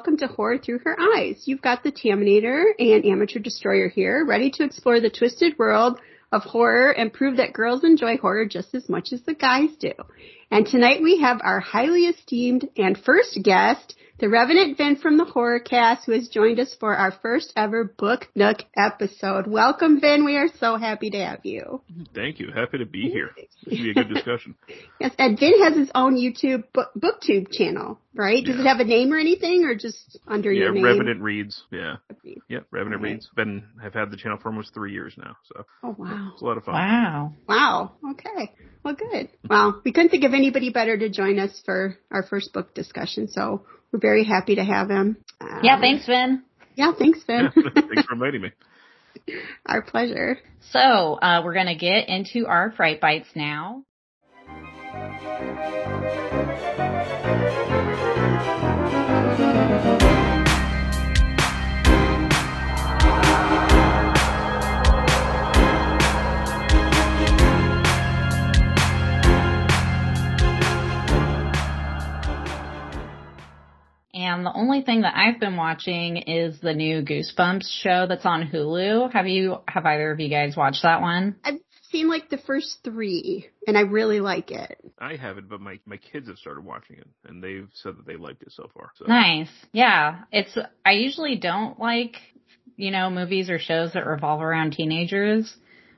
welcome to Horror Through Her Eyes. You've got the Taminator and Amateur Destroyer here, ready to explore the twisted world of horror and prove that girls enjoy horror just as much as the guys do. And tonight we have our highly esteemed and first guest, the Revenant Vin from the Horror Cast, who has joined us for our first ever Book Nook episode. Welcome, Vin. We are so happy to have you. Thank you. Happy to be here. This should be a good discussion. yes, and Vin has his own YouTube book, booktube channel, right? Does yeah. it have a name or anything, or just under yeah, your name? Yeah, Revenant Reads. Yeah. Yeah, Revenant Reads. Been have had the channel for almost three years now, so. Oh wow. It's a lot of fun. Wow. Wow. Okay. Well, good. Well, we couldn't think of anybody better to join us for our first book discussion, so we're very happy to have him. Um, yeah, thanks, Vin. Yeah, thanks, Vin. thanks for inviting me. Our pleasure. So, uh, we're going to get into our Fright Bites now. And the only thing that I've been watching is the new Goosebumps show that's on Hulu. Have you, have either of you guys watched that one? I've seen like the first three and I really like it. I haven't, but my, my kids have started watching it and they've said that they liked it so far. So. Nice. Yeah. It's, I usually don't like, you know, movies or shows that revolve around teenagers.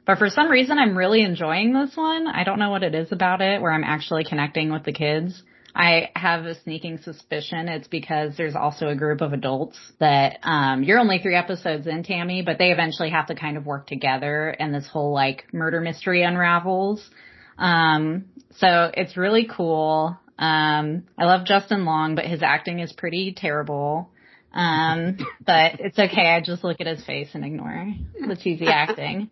But for some reason, I'm really enjoying this one. I don't know what it is about it where I'm actually connecting with the kids. I have a sneaking suspicion it's because there's also a group of adults that um you're only three episodes in, Tammy, but they eventually have to kind of work together and this whole like murder mystery unravels. Um so it's really cool. Um I love Justin Long, but his acting is pretty terrible. Um but it's okay, I just look at his face and ignore the cheesy acting.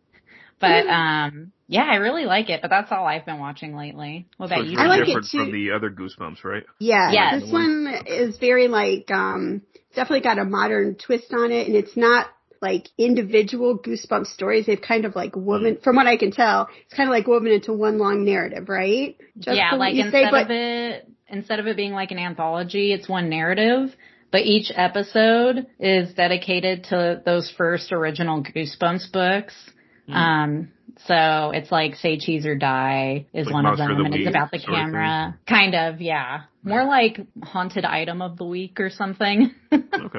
But um yeah, I really like it, but that's all I've been watching lately. What about so you? I like different it too. from the other Goosebumps, right? Yeah, yes. this one is very like um definitely got a modern twist on it and it's not like individual goosebump stories. They've kind of like woven, from what I can tell, it's kind of like woven into one long narrative, right? Just yeah, like instead say, but, of it, instead of it being like an anthology, it's one narrative, but each episode is dedicated to those first original Goosebumps books. Mm. Um, so it's like Say Cheese or Die is like one of them, the and it's about the camera. Kind of, yeah. More like Haunted Item of the Week or something. okay.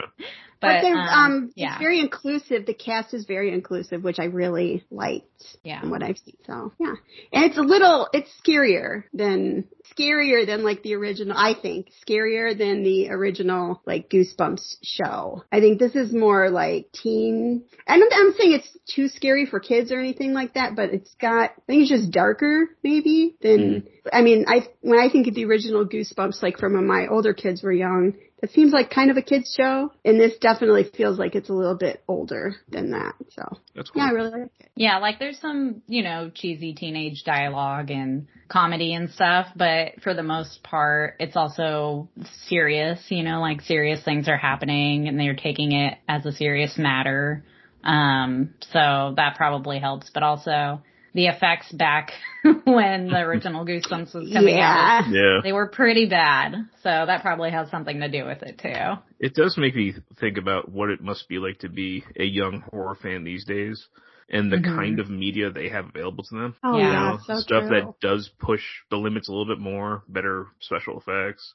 But, but um, um, yeah. it's very inclusive. The cast is very inclusive, which I really liked. Yeah. From what I've seen, so yeah, and it's a little, it's scarier than scarier than like the original. I think scarier than the original like Goosebumps show. I think this is more like teen. I don't. I'm saying it's too scary for kids or anything like that, but it's got. I think it's just darker maybe than. Mm. I mean, I when I think of the original Goosebumps, like from when my older kids were young, it seems like kind of a kids show, and this definitely feels like it's a little bit older than that. So That's cool. yeah, I really like it. Yeah, like there's some, you know, cheesy teenage dialogue and comedy and stuff, but for the most part, it's also serious, you know, like serious things are happening and they're taking it as a serious matter. Um, so that probably helps, but also the effects back when the original Goosebumps was coming yeah. out. Yeah. They were pretty bad. So that probably has something to do with it too. It does make me think about what it must be like to be a young horror fan these days and the Mhm. kind of media they have available to them. Oh Yeah. You yeah, know, so stuff true. that does push the limits a little bit more, better special effects.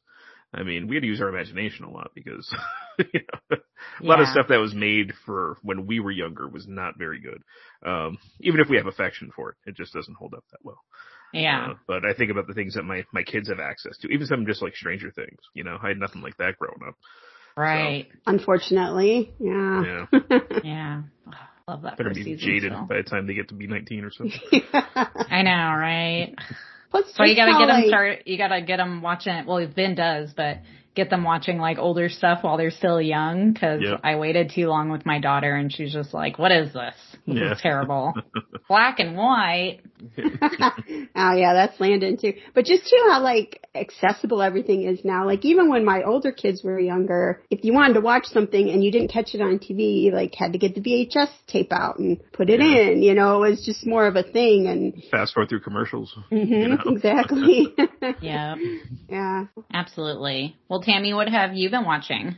I mean, we had to use our imagination a lot because you know, a lot of stuff that was made for when we were younger was not very good. Um, even if we have affection for it, it just doesn't hold up that well. Yeah. Uh, but I think about the things that my, my kids have access to, even some just like Stranger Things, you know, I had nothing like that growing up. right. Unfortunately, yeah. Yeah. Yeah. Oh, love that Better first be season. jaded still. by the time they get to be 19 or something. I know, right? Plus, So you gotta not get them like- start. You gotta get them watching. Well, Vin does, but get them watching like older stuff while they're still young. Because Yep. I waited too long with my daughter, and she's just like, "What is this? This Yeah. is terrible. Black and white." oh yeah, that's Landon too. But just too how like accessible everything is now. Like even when my older kids were younger, if you wanted to watch something and you didn't catch it on TV, you like had to get the VHS tape out and put it Yeah. in. You know, it was just more of a thing. And Fast forward through commercials. Mhm, You know? exactly. yeah. yeah. absolutely. Well, Tammy, what have you been watching?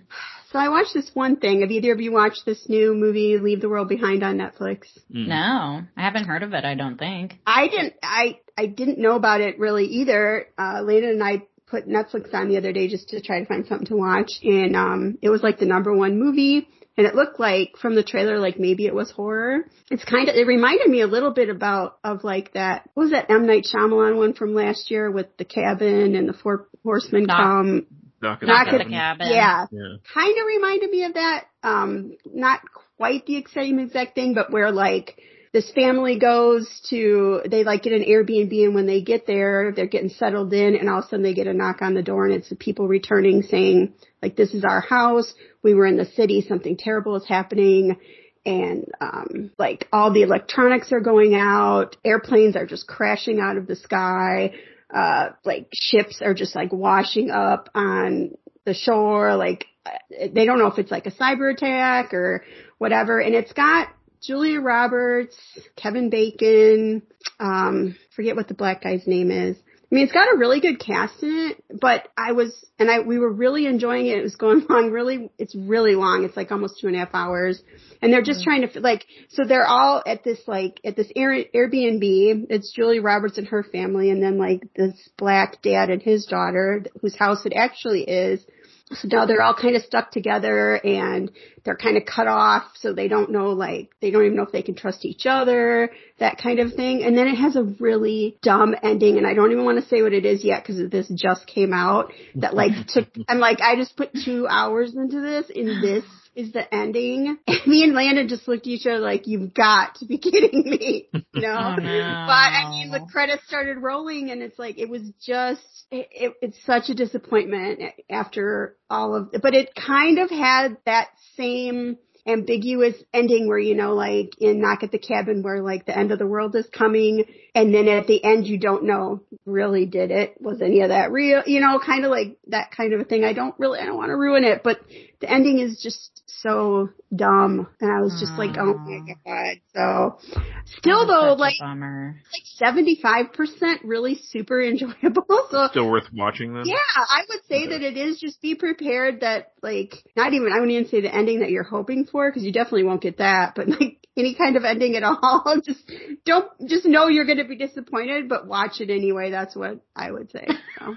So I watched this one thing. Have either of you watched this new movie, Leave the World Behind on Netflix? Mm. No, I haven't heard of it. I don't think. I didn't. I I didn't know about it really either. Uh, Lena and I put Netflix on the other day just to try to find something to watch, and um, it was like the number one movie. And it looked like from the trailer, like maybe it was horror. It's kind of, it reminded me a little bit about, of like that, what was that M. Night Shyamalan one from last year with the cabin and the four horsemen Knock, come. Knock, knock at the cabin. Yeah. Yeah. Kind of reminded me of that. Um, not quite the same exact thing, but where like, this family goes to, they like get an Airbnb and when they get there, they're getting settled in and all of a sudden they get a knock on the door and it's the people returning saying, like, this is our house. We were in the city. Something terrible is happening. And, um, like all the electronics are going out. Airplanes are just crashing out of the sky. Uh, like ships are just like washing up on the shore. Like, they don't know if it's like a cyber attack or whatever. And it's got Julia Roberts, Kevin Bacon, um, forget what the black guy's name is. I mean, it's got a really good cast in it, but I was, and I, we were really enjoying it. It was going on really, it's really long. It's like almost two and a half hours. And they're just mm-hmm. trying to, like, so they're all at this, like, at this Air, Airbnb. It's Julie Roberts and her family, and then, like, this black dad and his daughter, whose house it actually is so now they're all kind of stuck together and they're kind of cut off so they don't know like they don't even know if they can trust each other that kind of thing. And then it has a really dumb ending and i don't even want to say what it is yet because this just came out that like took i'm like i just put two hours into this in this is the ending. And me and Landon just looked at each other like, you've got to be kidding me. You know? oh, no. But I mean, the credits started rolling and it's like, it was just, it, it, it's such a disappointment after all of, but it kind of had that same ambiguous ending where, you know, like in Knock at the Cabin where like the end of the world is coming and then at the end you don't know really did it, was any of that real, you know, kind of like that kind of a thing. I don't really, I don't want to ruin it, but the ending is just so dumb. And I was just Aww. like, oh my god. So still though, like, like 75% really super enjoyable. So still worth watching them. Yeah, I would say okay. that it is just be prepared that like, not even, I wouldn't even say the ending that you're hoping for because you definitely won't get that, but like any kind of ending at all, just don't, just know you're going to be disappointed, but watch it anyway. That's what I would say. So.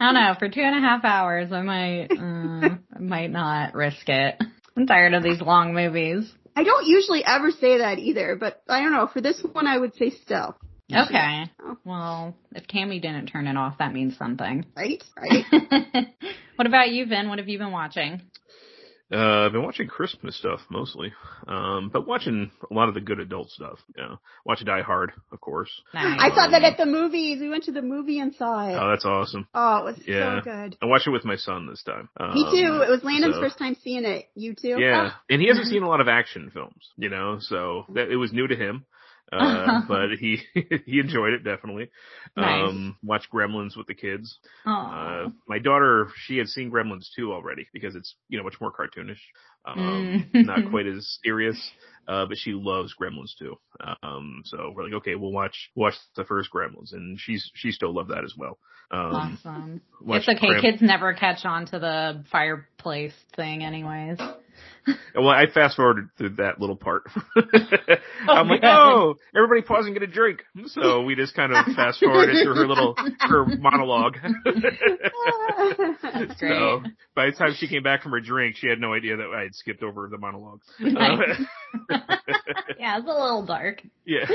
I don't know. For two and a half hours, I might, uh, I might not risk it. I'm tired of these long movies. I don't usually ever say that either, but I don't know. For this one, I would say still. Okay. Oh. Well, if Tammy didn't turn it off, that means something. Right? Right. what about you, Vin? What have you been watching? Uh, I've been watching Christmas stuff mostly, um, but watching a lot of the good adult stuff. Yeah, watch Die Hard, of course. Nice. I saw that at the movies. We went to the movie and saw it. Oh, that's awesome. Oh, it was yeah. so good. I watched it with my son this time. Um, Me too. It was Landon's so. first time seeing it. You too? Yeah, oh. and he hasn't seen a lot of action films, you know, so that it was new to him. Uh, but he he enjoyed it definitely. Nice. Um, watched Gremlins with the kids. Uh, my daughter, she had seen Gremlins 2 already because it's you know much more cartoonish, um, mm. not quite as serious. Uh, but she loves Gremlins too. Um, so we're like, okay, we'll watch watch the first Gremlins, and she's she still loved that as well. Um, awesome. It's okay. Grem- kids never catch on to the fireplace thing, anyways. well, I fast forwarded through that little part. I'm like, oh, everybody pause and get a drink. So we just kind of fast forwarded through her little her monologue. That's great. So by the time she came back from her drink, she had no idea that I had skipped over the monologue. Nice. yeah, it's a little dark. Yeah.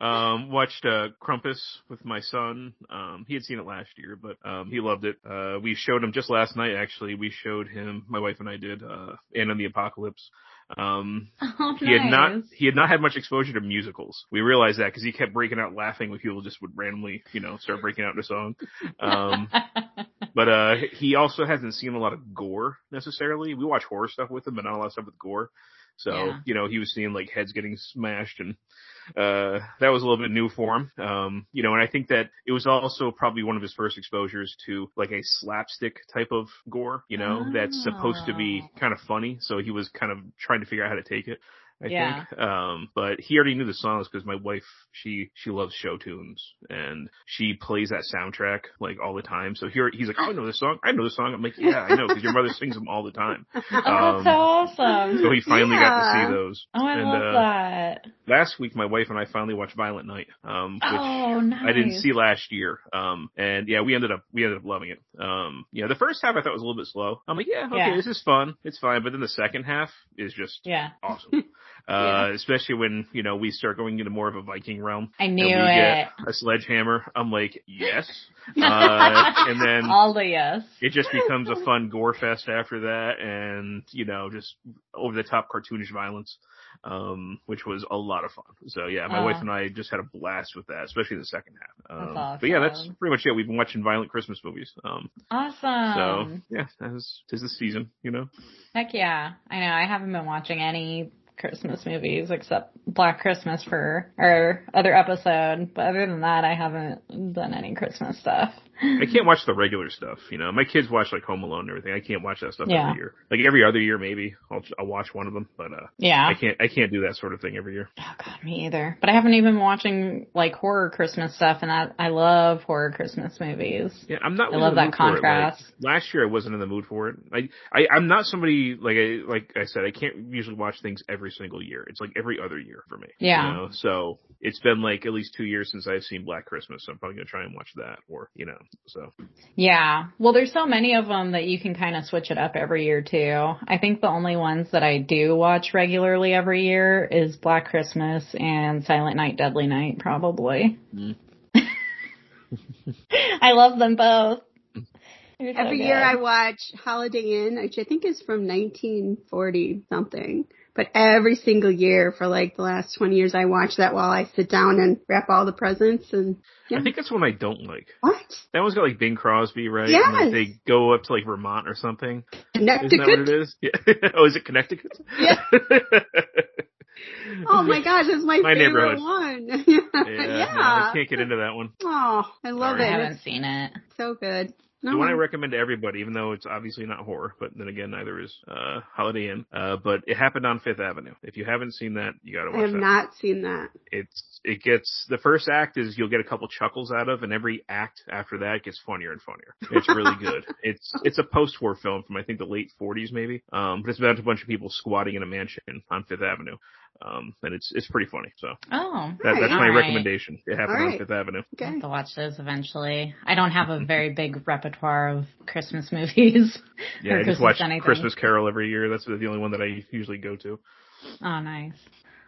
um, watched uh, Krampus with my son. Um, he had seen it last year, but um, he loved it. Uh, we showed him just last night. Actually, we showed him. My wife and I did. Uh, And the Apocalypse. Um, oh, he had not he had not had much exposure to musicals. We realized that because he kept breaking out laughing when people just would randomly, you know, start breaking out in a song. Um, but uh, he also hasn't seen a lot of gore necessarily. We watch horror stuff with him, but not a lot of stuff with gore. So, yeah. you know, he was seeing like heads getting smashed and, uh, that was a little bit new for him. Um, you know, and I think that it was also probably one of his first exposures to like a slapstick type of gore, you know, oh. that's supposed to be oh. kind of funny. So he was kind of trying to figure out how to take it. I Yeah. think. Um, but he already knew the songs because my wife, she, she loves show tunes and she plays that soundtrack like all the time. So here, he's like, oh, I know this song. I know this song. I'm like, yeah, I know because your mother sings them all the time. Oh, Um, that's so awesome. So he finally got to see those. Oh, I and, love uh, that. last week my wife and I finally watched Violent Night, um, which Oh, nice. I didn't see last year. Um, and yeah, we ended up, we ended up loving it. Um, yeah, the first half I thought was a little bit slow. I'm like, yeah, okay, Yeah. this is fun. It's fine. But then the second half is just Yeah. awesome. Uh, especially when, you know, we start going into more of a Viking realm. I knew it. get a sledgehammer. I'm like, yes. Uh, and then All the yes. it just becomes a fun gore fest after that and, you know, just over the top cartoonish violence, um, which was a lot of fun. So yeah, my Oh. wife and I just had a blast with that, especially the second half. Um, That's But yeah, that's pretty much it. We've been watching violent Christmas movies. Um, Awesome. so yeah, that's, tis the season, you know? Heck yeah. I know. I haven't been watching any Christmas movies except Black Christmas for our other episode. But other than that, I haven't done any Christmas stuff. I can't watch the regular stuff, you know. My kids watch like Home Alone and everything. I can't watch that stuff Yeah. every year. Like every other year, maybe I'll I'll watch one of them, but uh, Yeah. I can't I can't do that sort of thing every year. Oh god, me either. But I haven't even been watching like horror Christmas stuff, and that I love horror Christmas movies. Yeah, I'm not. I love that it. Like, contrast. last year, I wasn't in the mood for it. I, I, I'm not somebody like I, like I said. I can't usually watch things every single year. It's like every other year for me. Yeah. You know? So it's been like at least two years since I've seen Black Christmas. So I'm probably gonna try and watch that, or you know. So Yeah. Well, there's so many of them that you can kind of switch it up every year too. I think the only ones that I do watch regularly every year is Black Christmas and Silent Night, Deadly Night, probably. Mm. I love them both. They're so Every good. year I watch Holiday Inn, which I think is from 1940 something. But every single year for like the last 20 years, I watch that while I sit down and wrap all the presents and yeah. I think that's one I don't like. what? That one's got like Bing Crosby, right? Yes. And, like, they go up to like Vermont or something. Isn't that what Connecticut. it is? Yeah. oh, is it Connecticut? Yeah. Oh my gosh, it's my, My favorite one. Yeah, yeah. no, I can't get into that one. Oh, I love Sorry. I it. haven't It's seen it. so good. The one I recommend to everybody, even though it's obviously not horror, but then again, neither is uh, Holiday Inn. Uh, but it happened on Fifth Avenue. If you haven't seen that, you gotta watch. It. I have that. not seen that. It's it gets the first act is you'll get a couple chuckles out of, and every act after that gets funnier and funnier. It's really good. it's it's a post-war film from I think the late 40s maybe. Um, but it's about a bunch of people squatting in a mansion on Fifth Avenue. Um, and it's it's pretty funny. So Oh. that, that's All my right. recommendation. It happened All on right. Fifth Avenue. I'll Okay. have to watch those eventually. I don't have a very big repertoire of Christmas movies. Yeah, or I just Christmas watch anything. Christmas Carol every year. That's the only one that I usually go to. Oh, nice.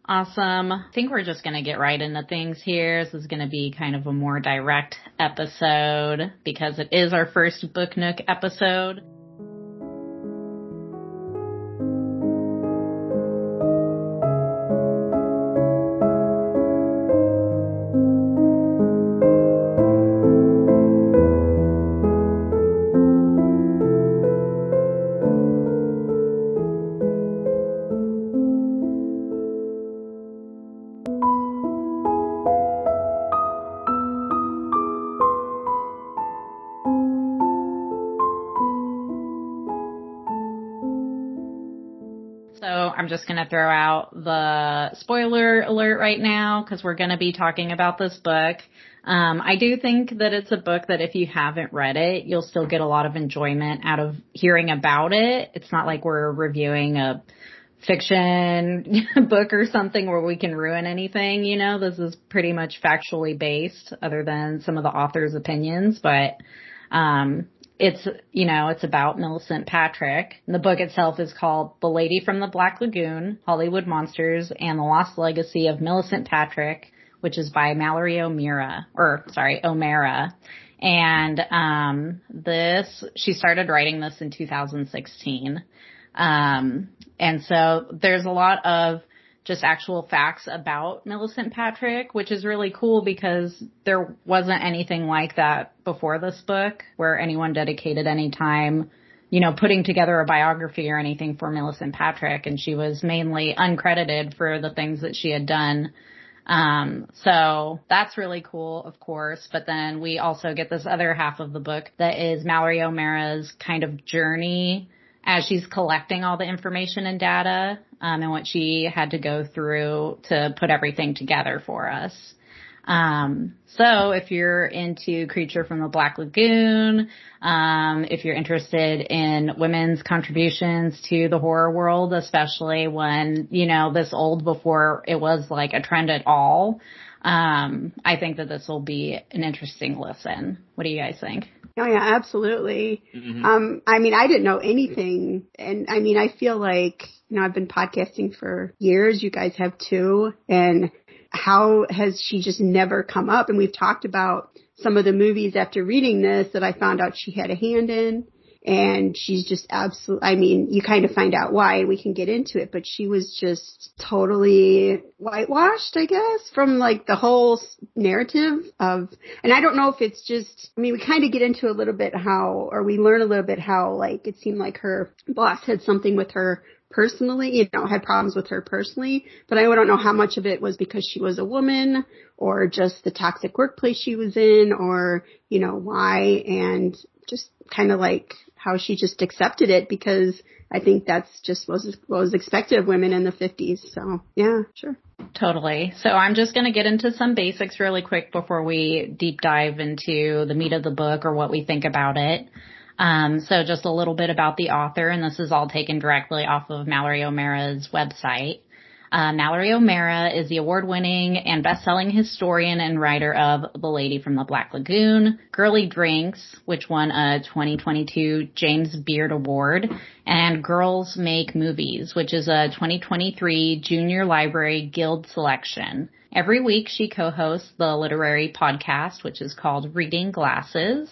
Awesome. I think we're just going to get right into things here. This is going to be kind of a more direct episode because it is our first Book Nook episode. Throw out the spoiler alert right now because we're going to be talking about this book. Um, I do think that it's a book that if you haven't read it, you'll still get a lot of enjoyment out of hearing about it. It's not like we're reviewing a fiction book or something where we can ruin anything, you know, this is pretty much factually based other than some of the author's opinions, but, um, it's, you know, it's about Millicent Patrick. The book itself is called The Lady from the Black Lagoon, Hollywood Monsters, and the Lost Legacy of Millicent Patrick, which is by Mallory O'Meara, or sorry, O'Mara. And, um, this, she started writing this in 2016. Um, and so there's a lot of just actual facts about Millicent Patrick, which is really cool because there wasn't anything like that before this book where anyone dedicated any time, you know, putting together a biography or anything for Millicent Patrick. And she was mainly uncredited for the things that she had done. Um, so that's really cool, of course. But then we also get this other half of the book that is Mallory O'Mara's kind of journey as she's collecting all the information and data um, and what she had to go through to put everything together for us. Um, so if you're into Creature from the Black Lagoon, um, if you're interested in women's contributions to the horror world, especially when, you know, this old before it was like a trend at all, um, I think that this will be an interesting listen. What do you guys think? Oh yeah, absolutely. Mm-hmm. Um, I mean, I didn't know anything, and I mean, I feel like you know I've been podcasting for years. You guys have too, and how has she just never come up? And we've talked about some of the movies after reading this that I found out she had a hand in. And she's just absolutely, I mean, you kind of find out why we can get into it, but she was just totally whitewashed, I guess, from like the whole narrative of, and I don't know if it's just, I mean, we kind of get into a little bit how, or we learn a little bit how like it seemed like her boss had something with her personally, you know, had problems with her personally, but I don't know how much of it was because she was a woman or just the toxic workplace she was in or, you know, why and just kind of like how she just accepted it because I think that's just was what was expected of women in the 50s. So, yeah, sure. Totally. So I'm just going to get into some basics really quick before we deep dive into the meat of the book or what we think about it. Um, so just a little bit about the author, and this is all taken directly off of Mallory O'Mara's website. Uh, Mallory O'Meara is the award-winning and best-selling historian and writer of The Lady from the Black Lagoon, Girly Drinks, which won a 2022 James Beard Award, and Girls Make Movies, which is a 2023 Junior Library Guild selection. Every week she co-hosts the literary podcast, which is called Reading Glasses.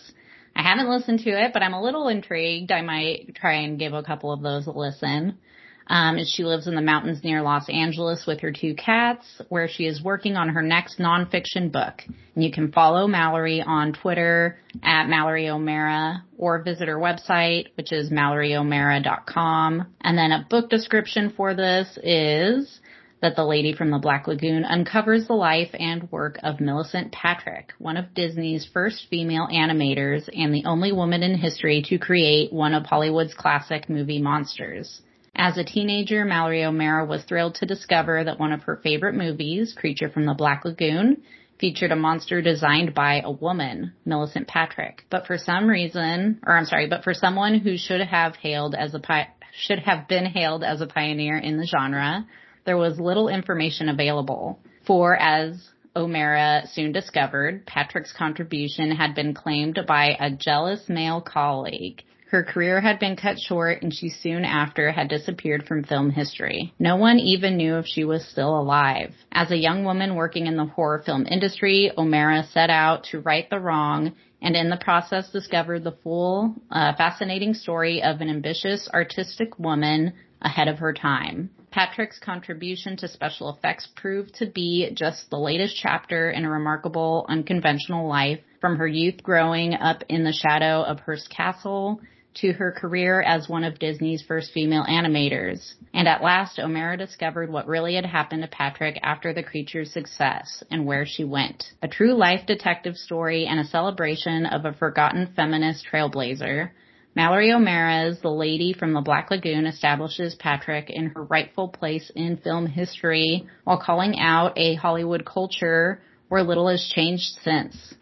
I haven't listened to it, but I'm a little intrigued. I might try and give a couple of those a listen. Um, she lives in the mountains near Los Angeles with her two cats, where she is working on her next nonfiction book. And you can follow Mallory on Twitter at Mallory O'Meara or visit her website, which is malloryomara.com. And then a book description for this is that the lady from the Black Lagoon uncovers the life and work of Millicent Patrick, one of Disney's first female animators and the only woman in history to create one of Hollywood's classic movie monsters. As a teenager, Mallory O'Meara was thrilled to discover that one of her favorite movies, Creature from the Black Lagoon, featured a monster designed by a woman, Millicent Patrick. But for some reason, or I'm sorry, but for someone who should have hailed as a pi- should have been hailed as a pioneer in the genre, there was little information available. For as O'Meara soon discovered, Patrick's contribution had been claimed by a jealous male colleague. Her career had been cut short and she soon after had disappeared from film history. No one even knew if she was still alive. As a young woman working in the horror film industry, O'Mara set out to right the wrong and in the process discovered the full, uh, fascinating story of an ambitious, artistic woman ahead of her time. Patrick's contribution to special effects proved to be just the latest chapter in a remarkable, unconventional life, from her youth growing up in the shadow of Hearst Castle to her career as one of Disney's first female animators. And at last, O'Meara discovered what really had happened to Patrick after the creature's success and where she went. A true life detective story and a celebration of a forgotten feminist trailblazer Mallory O'Mara's The Lady from the Black Lagoon establishes Patrick in her rightful place in film history while calling out a Hollywood culture where little has changed since.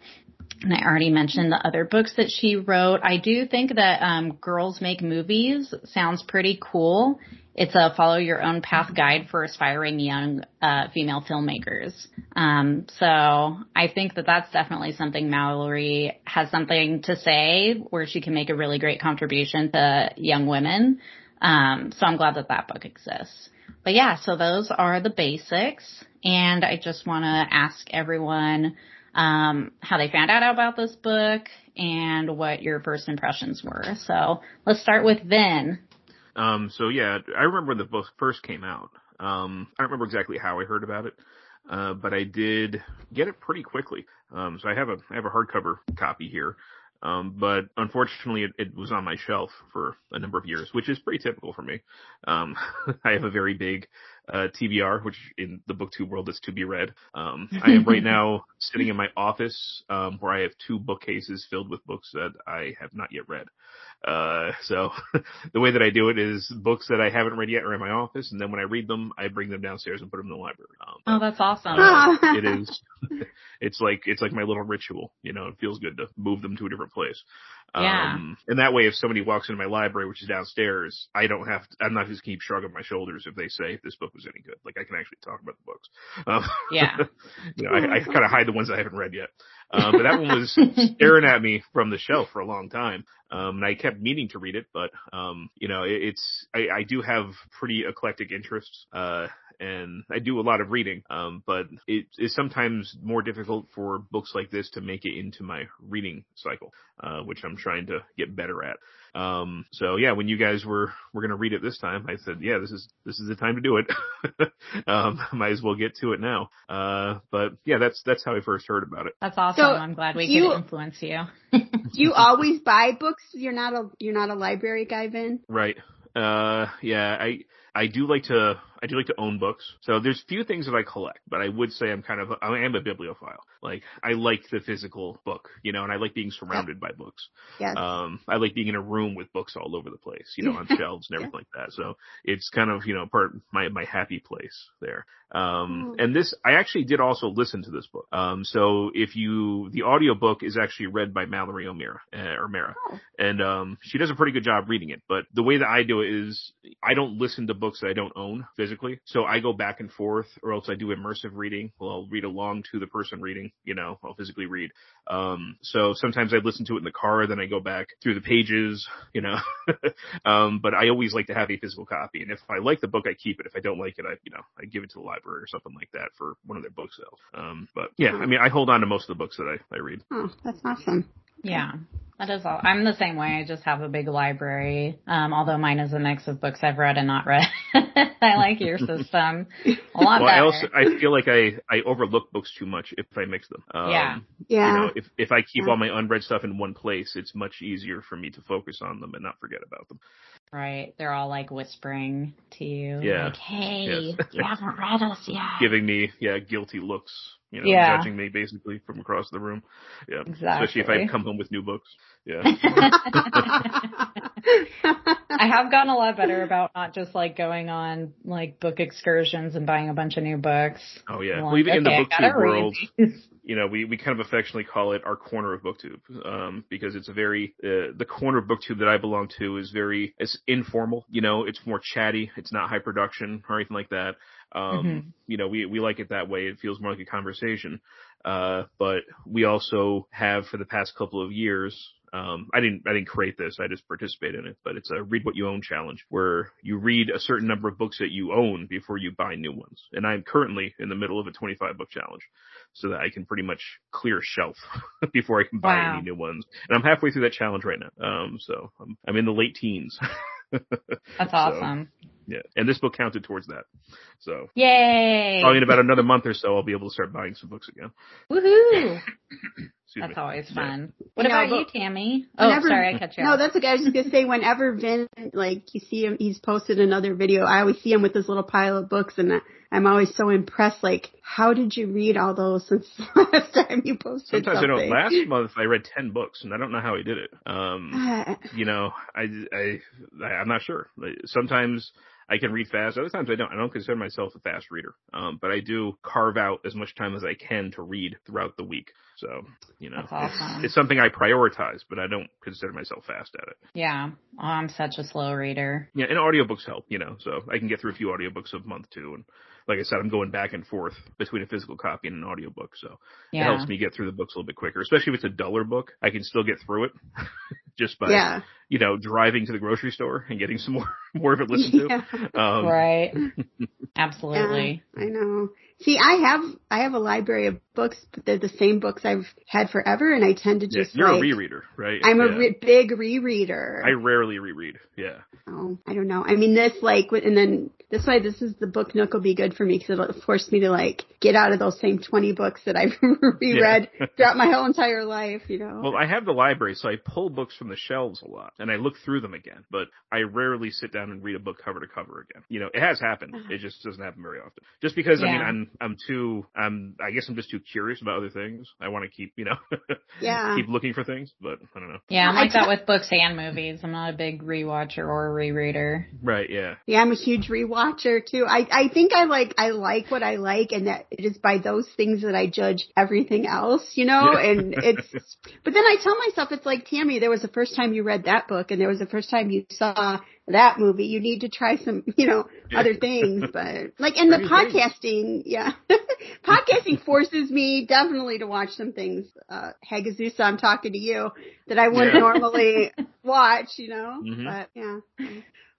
And I already mentioned the other books that she wrote. I do think that um, Girls Make Movies sounds pretty cool. It's a follow your own path guide for aspiring young uh, female filmmakers. Um, so I think that that's definitely something Mallory has something to say where she can make a really great contribution to young women. Um, so I'm glad that that book exists. But yeah, so those are the basics. And I just want to ask everyone um, how they found out about this book and what your first impressions were. So let's start with Vin. Um, so yeah, I remember when the book first came out. Um, I don't remember exactly how I heard about it, uh, but I did get it pretty quickly. Um, so I have a I have a hardcover copy here. Um, but unfortunately, it, it, was on my shelf for a number of years, which is pretty typical for me. Um, I have a very big uh, TBR, which in the booktube world is to be read. Um, I am right now sitting in my office, um, where I have two bookcases filled with books that I have not yet read. Uh, so the way that I do it is books that I haven't read yet are in my office, and then when I read them, I bring them downstairs and put them in the library. Um, oh, that's awesome. Uh, it is. It's like it's like my little ritual. You know, it feels good to move them to a different place. Yeah. Um, and that way, if somebody walks into my library, which is downstairs, I don't have. To, I'm not just keep shrugging my shoulders if they say this book was any good. Like I can actually talk about the books. Um, Yeah. you know, I, I kind of hide the ones I haven't read yet. Um, but that one was staring at me from the shelf for a long time. Um, and I kept meaning to read it, but, um, you know, it, it's, I, I do have pretty eclectic interests, uh, and I do a lot of reading, um, but it is sometimes more difficult for books like this to make it into my reading cycle, uh, which I'm trying to get better at. Um, so yeah, when you guys were, were going to read it this time, I said, yeah, this is, this is the time to do it. um, might as well get to it now. Uh, but yeah, that's, that's how I first heard about it. That's awesome. So, I'm glad we you- could influence you. Do you always buy books? You're not a you're not a library guy, Ben. Right. Uh, yeah, I, I do like to, I do like to own books. So there's few things that I collect, but I would say I'm kind of, I am a bibliophile. Like, I like the physical book, you know, and I like being surrounded by books. Yes. Um, I like being in a room with books all over the place, you know, on shelves and everything like that. So it's kind of, you know, part my, my happy place there. Um, Oh. and this, I actually did also listen to this book. Um, so if you, the audiobook is actually read by Mallory O'Meara, uh, or Mara. Oh. And, um, she does a pretty good job reading it, but the way that I do it is I don't listen to books that I don't own physically. So I go back and forth or else I do immersive reading. Well, I'll read along to the person reading, you know, I'll physically read. Um, so sometimes I listen to it in the car, then I go back through the pages, you know, um, but I always like to have a physical copy. And if I like the book, I keep it. If I don't like it, I, you know, I give it to the library or something like that for one of their book sales. Um, but yeah, I mean, I hold on to most of the books that I, I read. Oh, that's awesome. Yeah. That is all. I'm the same way. I just have a big library. Um, although mine is a mix of books I've read and not read. I like your system a lot Well, I also, I feel like I, I overlook books too much if I mix them. Um, Yeah. Yeah. You know, if, if I keep Yeah. all my unread stuff in one place, it's much easier for me to focus on them and not forget about them. right. They're all like whispering to you. Yeah. Like, hey, Yes. you haven't read us yet. Giving me, yeah, guilty looks, you know, Yeah. judging me basically from across the room. Yeah. Exactly. Especially if I come home with new books. Yeah. I have gotten a lot better about not just like going on like book excursions and buying a bunch of new books. Oh yeah. I'm Well, even in the booktube world, you know, we, we kind of affectionately call it our corner of booktube, um, because it's a very, uh, the corner of booktube that I belong to is very, it's informal, you know, it's more chatty, it's not high production or anything like that. Um, Mhm. you know, we, we like it that way. It feels more like a conversation. Uh, but we also have for the past couple of years, um, I didn't, I didn't create this. I just participate in it, but it's a read what you own challenge where you read a certain number of books that you own before you buy new ones. And I'm currently in the middle of a 25 book challenge so that I can pretty much clear a shelf before I can buy Wow. any new ones. And I'm halfway through that challenge right now. Um, so I'm, I'm in the late teens. That's So, awesome. Yeah. And this book counted towards that. So Yay! probably in about another month or so, I'll be able to start buying some books again. Woohoo! Excuse That's me. always Yeah. fun. What You know, about you, Tammy? Oh, whenever- sorry, I cut you off. No, off. that's okay. I was just gonna say whenever Vin, like you see him, he's posted another video. I always see him with this little pile of books, and I- I'm always so impressed. Like, how did you read all those since last time you posted Sometimes I know. Last month I read ten books, and I don't know how he did it. Um, you know, I, I, I I'm not sure. Like, Sometimes I can read fast. Other times I don't. I don't consider myself a fast reader. Um, but I do carve out as much time as I can to read throughout the week. So, you know, awesome. it's something I prioritize, but I don't consider myself fast at it. yeah. Oh, I'm such a slow reader. Yeah, and audiobooks help, you know, so I can get through a few audiobooks a month too. And like I said, I'm going back and forth between a physical copy and an audiobook. So it helps me get through the books a little bit quicker, especially if it's a duller book. I can still get through it just by, yeah. you know, driving to the grocery store and getting some more, more of it listened Yeah. to. Um, right. Absolutely. I know. See, I have I have a library of books, but they're the same books I've had forever, and I tend to yeah, just you're like a rereader, right? I'm a Yeah. re- big rereader. I rarely reread. Yeah. Oh, I don't know. I mean, this like, and then That's why this is the book nook will be good for me because it'll force me to like get out of those same 20 books that I've reread yeah. throughout my whole entire life, you know. Well, I have the library, so I pull books from the shelves a lot and I look through them again, but I rarely sit down and read a book cover to cover again. You know, it has happened. Uh-huh. It just doesn't happen very often. Just because, yeah. I mean, I'm, I'm too, I'm, I guess I'm just too curious about other things. I want to keep, you know, yeah, keep looking for things, but I don't know. Yeah, I'm like that with books and movies. I'm not a big rewatcher or rereader. Right, yeah. Yeah, I'm a huge rewatcher too. I, I think I like, I like what I like and that it is by those things that I judge everything else, you know, yeah. and it's, but then I tell myself, it's like, Tammy, there was the first time you read that book and there was the first time you saw that movie. You need to try some, you know, yeah. other things, but like in the podcasting, yeah, podcasting forces me definitely to watch some things. Uh, Hagazussa, I'm talking to you that I wouldn't yeah. normally watch, you know, mm-hmm. but yeah.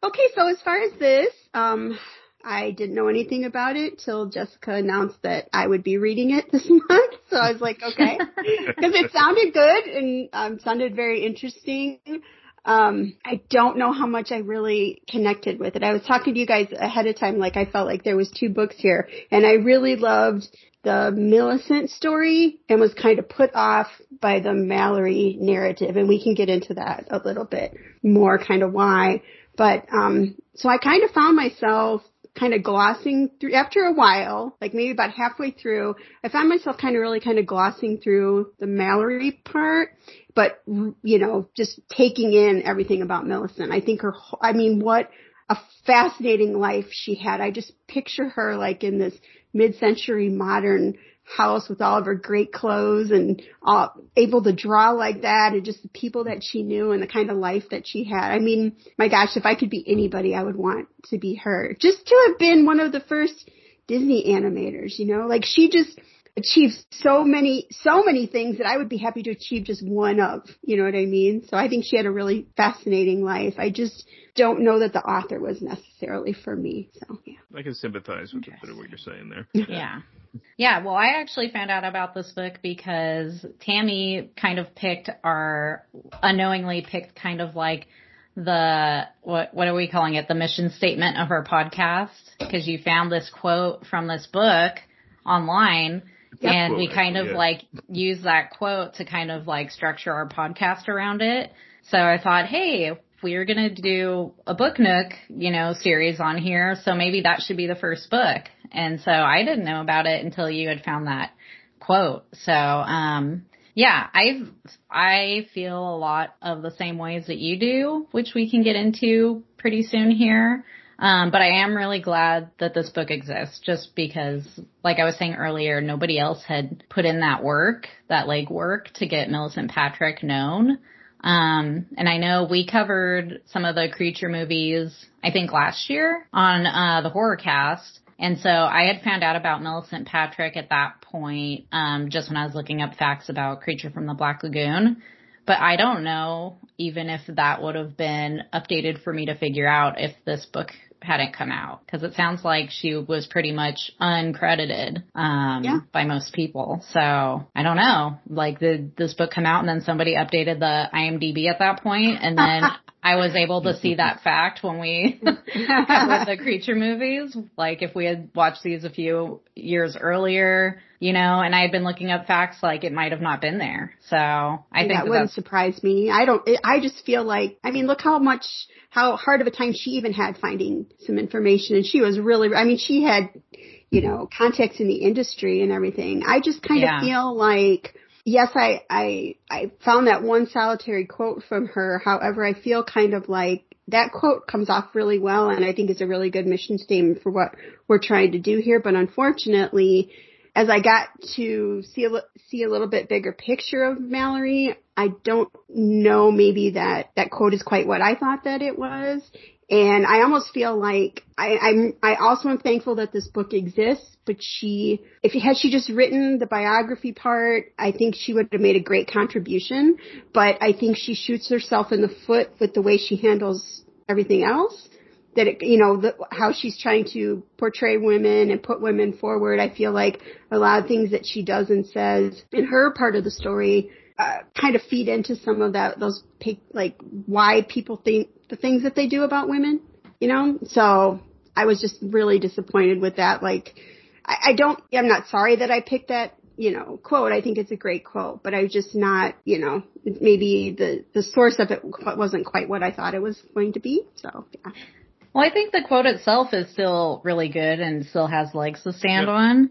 Okay. So as far as this, um, I didn't know anything about it till Jessica announced that I would be reading it this month. So I was like, okay, because it sounded good and um, sounded very interesting. Um, I don't know how much I really connected with it. I was talking to you guys ahead of time, like I felt like there was two books here, and I really loved the Millicent story and was kind of put off by the Mallory narrative, and we can get into that a little bit more, kind of why. But um, so I kind of found myself kind of glossing through after a while, like maybe about halfway through, I found myself kind of really kind of glossing through the Mallory part, but you know, just taking in everything about Millicent. I think her, I mean, what a fascinating life she had. I just picture her like in this mid-century modern house with all of her great clothes and uh, able to draw like that and just the people that she knew and the kind of life that she had. I mean, my gosh, if I could be anybody, I would want to be her. Just to have been one of the first Disney animators, you know, like she just achieved so many, so many things that I would be happy to achieve just one of, you know what I mean? So I think she had a really fascinating life. I just, don't know that the author was necessarily for me. So yeah. I can sympathize with a bit of what you're saying there. Yeah. Yeah. Well, I actually found out about this book because Tammy kind of picked our unknowingly picked kind of like the what what are we calling it the mission statement of our podcast because you found this quote from this book online yep. and we kind of yeah. like use that quote to kind of like structure our podcast around it so I thought, hey, we are going to do a book nook, you know, series on here. So maybe that should be the first book. And so I didn't know about it until you had found that quote. So, um, yeah, I I feel a lot of the same ways that you do, which we can get into pretty soon here. Um, but I am really glad that this book exists just because, like I was saying earlier, nobody else had put in that work, that legwork to get Millicent Patrick known. Um, and I know we covered some of the creature movies, I think last year on, uh, the horror cast. And so I had found out about Millicent Patrick at that point, um, just when I was looking up facts about Creature from the Black Lagoon. But I don't know even if that would have been updated for me to figure out if this book hadn't come out because it sounds like she was pretty much uncredited um yeah. by most people. So I don't know. Like did this book come out and then somebody updated the IMDb at that point and then I was able to see that fact when we covered the creature movies. Like if we had watched these a few years earlier, you know, and I had been looking up facts, like it might have not been there. So I think that, that wouldn't surprise me. I don't. I just feel like, I mean, look how much, how hard of a time she even had finding some information, and she was really. I mean, she had, you know, contacts in the industry and everything. I just kind yeah. of feel like yes, I, I, I found that one solitary quote from her. However, I feel kind of like that quote comes off really well and I think is a really good mission statement for what we're trying to do here. But unfortunately, as I got to see a, see a little bit bigger picture of Mallory, I don't know maybe that that quote is quite what I thought that it was. And I almost feel like I, I'm, I also am thankful that this book exists, but she, if had she just written the biography part, I think she would have made a great contribution, but I think she shoots herself in the foot with the way she handles everything else. That it, you know, the, how she's trying to portray women and put women forward. I feel like a lot of things that she does and says in her part of the story uh, kind of feed into some of that, those like why people think the things that they do about women, you know? So I was just really disappointed with that. Like, I, I don't, I'm not sorry that I picked that you know, quote. I think it's a great quote, but I just not, you know, maybe the, the source of it wasn't quite what I thought it was going to be. So, yeah. Well, I think the quote itself is still really good and still has legs to stand yep. on.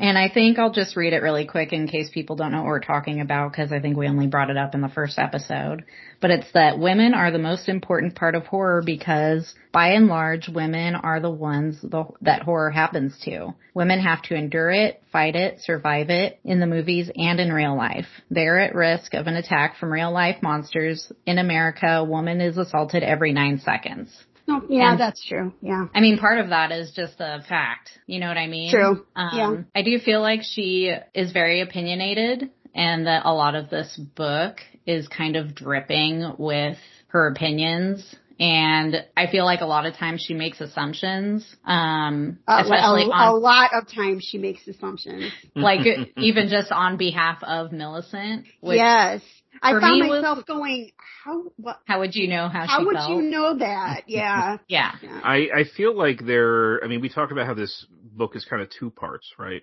And I think I'll just read it really quick in case people don't know what we're talking about because I think we only brought it up in the first episode. But it's that women are the most important part of horror because by and large women are the ones the, that horror happens to. Women have to endure it, fight it, survive it in the movies and in real life. They're at risk of an attack from real life monsters. In America, a woman is assaulted every nine seconds. Oh, yeah, and, that's true. Yeah. I mean, part of that is just a fact. You know what I mean? True. Um, yeah. I do feel like she is very opinionated and that a lot of this book is kind of dripping with her opinions and I feel like a lot of times she makes assumptions. Um, uh, especially a, on, a lot of times she makes assumptions. Like even just on behalf of Millicent. Which yes. I found myself was, going, how, what? How would you know how How would felt? you know that? Yeah. yeah. yeah. I, I feel like there, I mean, we talked about how this book is kind of two parts, right?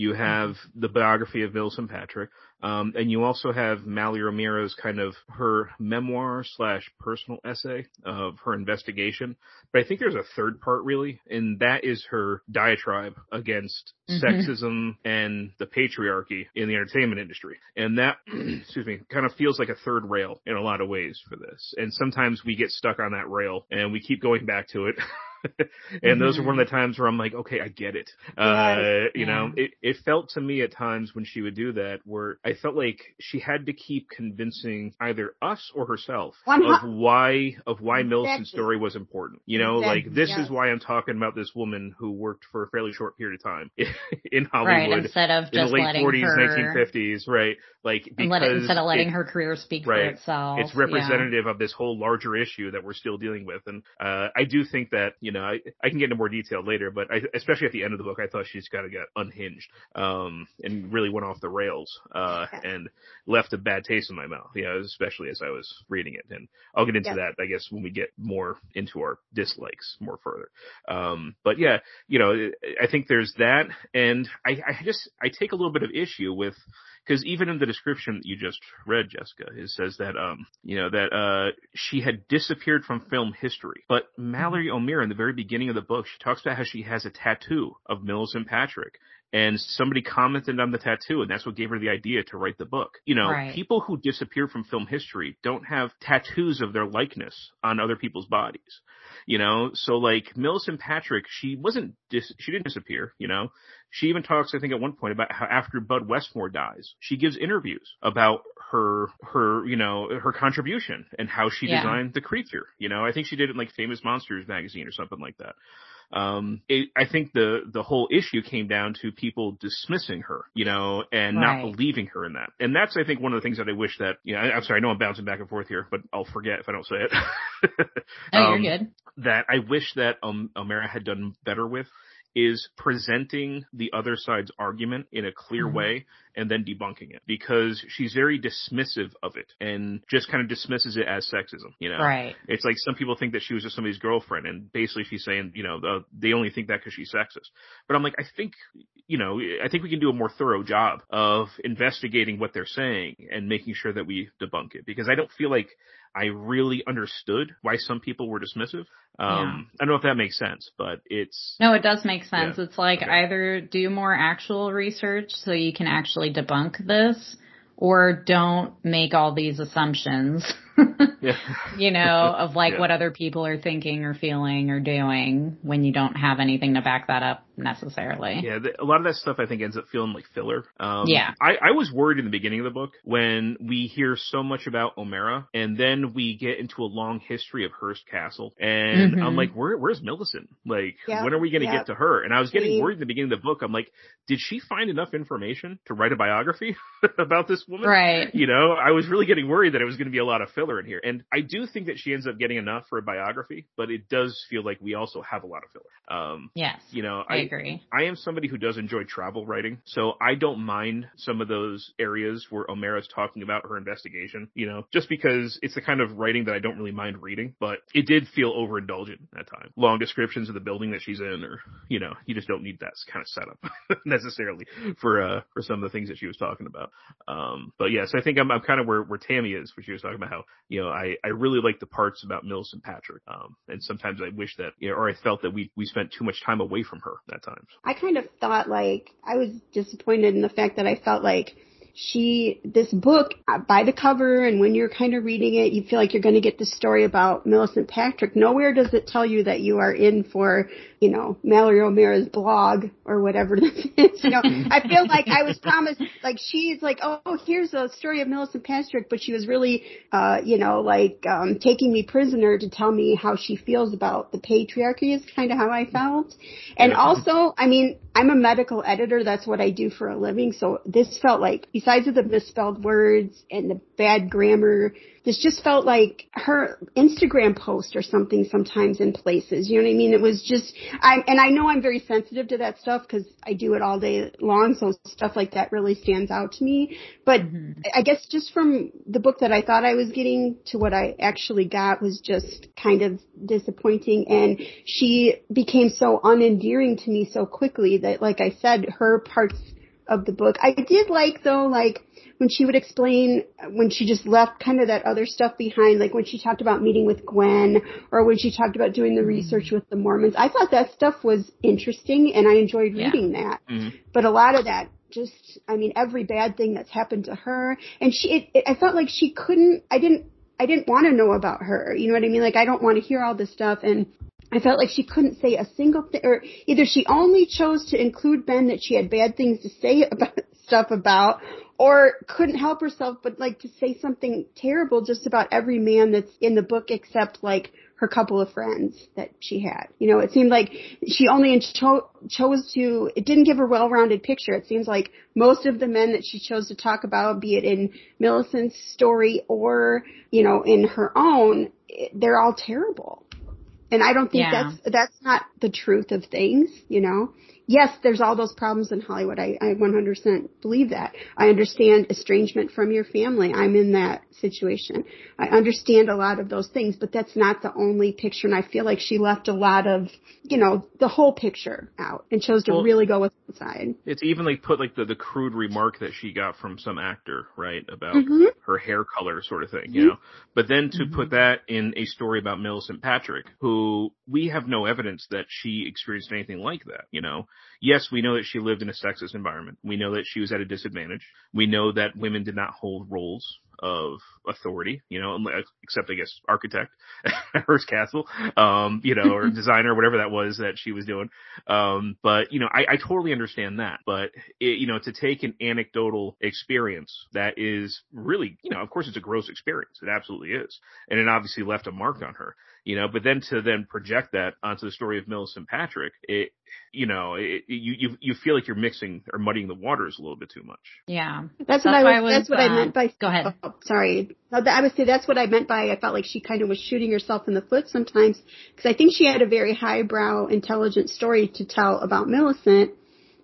You have the biography of Millicent Patrick, um, and you also have Mallory O'Meara's kind of her memoir slash personal essay of her investigation. But I think there's a third part really, and that is her diatribe against mm-hmm. sexism and the patriarchy in the entertainment industry. And that, excuse me, kind of feels like a third rail in a lot of ways for this. And sometimes we get stuck on that rail and we keep going back to it. and mm-hmm. those are one of the times where I'm like, okay, I get it. Uh, you yeah. know, it, it felt to me at times when she would do that where I felt like she had to keep convincing either us or herself of why, of why exactly. Millicent's story was important. You know, exactly. like this is why I'm talking about this woman who worked for a fairly short period of time in Hollywood. Right, instead of just in the late 40s, her... 1950s, right? Like because let instead of letting it, her career speak right, for itself. It's representative yeah. of this whole larger issue that we're still dealing with. And, uh, I do think that, you know, I, I can get into more detail later, but I, especially at the end of the book, I thought she's got to get unhinged, um, and really went off the rails, uh, and left a bad taste in my mouth, you know, especially as I was reading it. And I'll get into yeah. that, I guess, when we get more into our dislikes more further. Um, but yeah, you know, I think there's that. And I, I just, I take a little bit of issue with, because even in the description that you just read, Jessica, it says that um, you know, that uh, she had disappeared from film history. But Mallory O'Meara, in the very beginning of the book, she talks about how she has a tattoo of Millicent Patrick. And somebody commented on the tattoo, and that's what gave her the idea to write the book. You know, right. people who disappear from film history don't have tattoos of their likeness on other people's bodies you know so like millicent patrick she wasn't dis- she didn't disappear you know she even talks, I think, at one point about how after Bud Westmore dies, she gives interviews about her, her, you know, her contribution and how she yeah. designed the creature. You know, I think she did it in like Famous Monsters magazine or something like that. Um, it, I think the, the whole issue came down to people dismissing her, you know, and right. not believing her in that. And that's, I think, one of the things that I wish that, you know, I, am sorry, I know I'm bouncing back and forth here, but I'll forget if I don't say it. oh, um, you're good. That I wish that, um, O'Meara had done better with is presenting the other side's argument in a clear mm-hmm. way and then debunking it because she's very dismissive of it and just kind of dismisses it as sexism, you know? Right. It's like some people think that she was just somebody's girlfriend and basically she's saying, you know, the, they only think that because she's sexist. But I'm like, I think, you know, I think we can do a more thorough job of investigating what they're saying and making sure that we debunk it because I don't feel like I really understood why some people were dismissive. Um, yeah. I don't know if that makes sense, but it's. No, it does make sense. Yeah. It's like okay. either do more actual research so you can actually debunk this or don't make all these assumptions. yeah. you know, of like yeah. what other people are thinking or feeling or doing when you don't have anything to back that up necessarily. Yeah, the, a lot of that stuff I think ends up feeling like filler. Um, yeah. I, I was worried in the beginning of the book when we hear so much about O'Meara and then we get into a long history of Hearst Castle and mm-hmm. I'm like, where, where's Millicent? Like, yep. when are we going to yep. get to her? And I was getting worried in the beginning of the book. I'm like, did she find enough information to write a biography about this woman? Right. You know, I was really getting worried that it was going to be a lot of filler in here. And I do think that she ends up getting enough for a biography, but it does feel like we also have a lot of filler. Um, yes. You know, I, I agree. I am somebody who does enjoy travel writing, so I don't mind some of those areas where O'Meara's talking about her investigation, you know, just because it's the kind of writing that I don't really mind reading, but it did feel overindulgent at times. Long descriptions of the building that she's in, or, you know, you just don't need that kind of setup necessarily for, uh, for some of the things that she was talking about. Um, but yes, I think I'm, I'm kind of where, where Tammy is, where she was talking about how, you know, I, I really like the parts about Millicent Patrick. Um, and sometimes I wish that, you know, or I felt that we, we spent too much time away from her at times. I kind of thought like, I was disappointed in the fact that I felt like she, this book, uh, by the cover and when you're kind of reading it, you feel like you're going to get the story about Millicent Patrick. Nowhere does it tell you that you are in for, you know, Mallory O'Meara's blog or whatever this is. You know, I feel like I was promised, like she's like, oh, here's a story of Millicent Patrick, but she was really, uh, you know, like, um, taking me prisoner to tell me how she feels about the patriarchy is kind of how I felt. And also, I mean, I'm a medical editor. That's what I do for a living. So this felt like, besides the misspelled words and the bad grammar, this just felt like her Instagram post or something sometimes in places. You know what I mean? It was just, I, and I know I'm very sensitive to that stuff because I do it all day long. So stuff like that really stands out to me. But mm-hmm. I guess just from the book that I thought I was getting to what I actually got was just kind of disappointing. And she became so unendearing to me so quickly that, like I said, her parts of the book. I did like though, like when she would explain when she just left kind of that other stuff behind, like when she talked about meeting with Gwen or when she talked about doing the research with the Mormons. I thought that stuff was interesting and I enjoyed reading yeah. that. Mm-hmm. But a lot of that just, I mean, every bad thing that's happened to her and she, it, it, I felt like she couldn't, I didn't, I didn't want to know about her. You know what I mean? Like I don't want to hear all this stuff and I felt like she couldn't say a single thing, or either she only chose to include Ben that she had bad things to say about stuff about, or couldn't help herself but like to say something terrible just about every man that's in the book except like her couple of friends that she had. You know, it seemed like she only cho- chose to, it didn't give a well-rounded picture. It seems like most of the men that she chose to talk about, be it in Millicent's story or, you know, in her own, they're all terrible. And I don't think yeah. that's, that's not the truth of things, you know? Yes, there's all those problems in Hollywood. I, I 100% believe that. I understand estrangement from your family. I'm in that situation. I understand a lot of those things, but that's not the only picture. And I feel like she left a lot of, you know, the whole picture out and chose to well, really go with one side. It's even like put like the, the crude remark that she got from some actor, right? About mm-hmm. her hair color sort of thing, mm-hmm. you know? But then to mm-hmm. put that in a story about Millicent Patrick, who we have no evidence that she experienced anything like that, you know? Yes, we know that she lived in a sexist environment. We know that she was at a disadvantage. We know that women did not hold roles of authority, you know, except I guess architect, Hearst Castle, um, you know, or designer, whatever that was that she was doing. Um, but you know, I, I totally understand that, but it, you know, to take an anecdotal experience that is really, you know, of course it's a gross experience. It absolutely is. And it obviously left a mark on her you know, but then to then project that onto the story of Millicent Patrick, it, you know, it, you, you, you feel like you're mixing or muddying the waters a little bit too much. Yeah. That's, that's what I was, was, that's what uh, I meant by, go ahead. Oh, sorry. I would say that's what I meant by I felt like she kind of was shooting herself in the foot sometimes because I think she had a very highbrow, intelligent story to tell about Millicent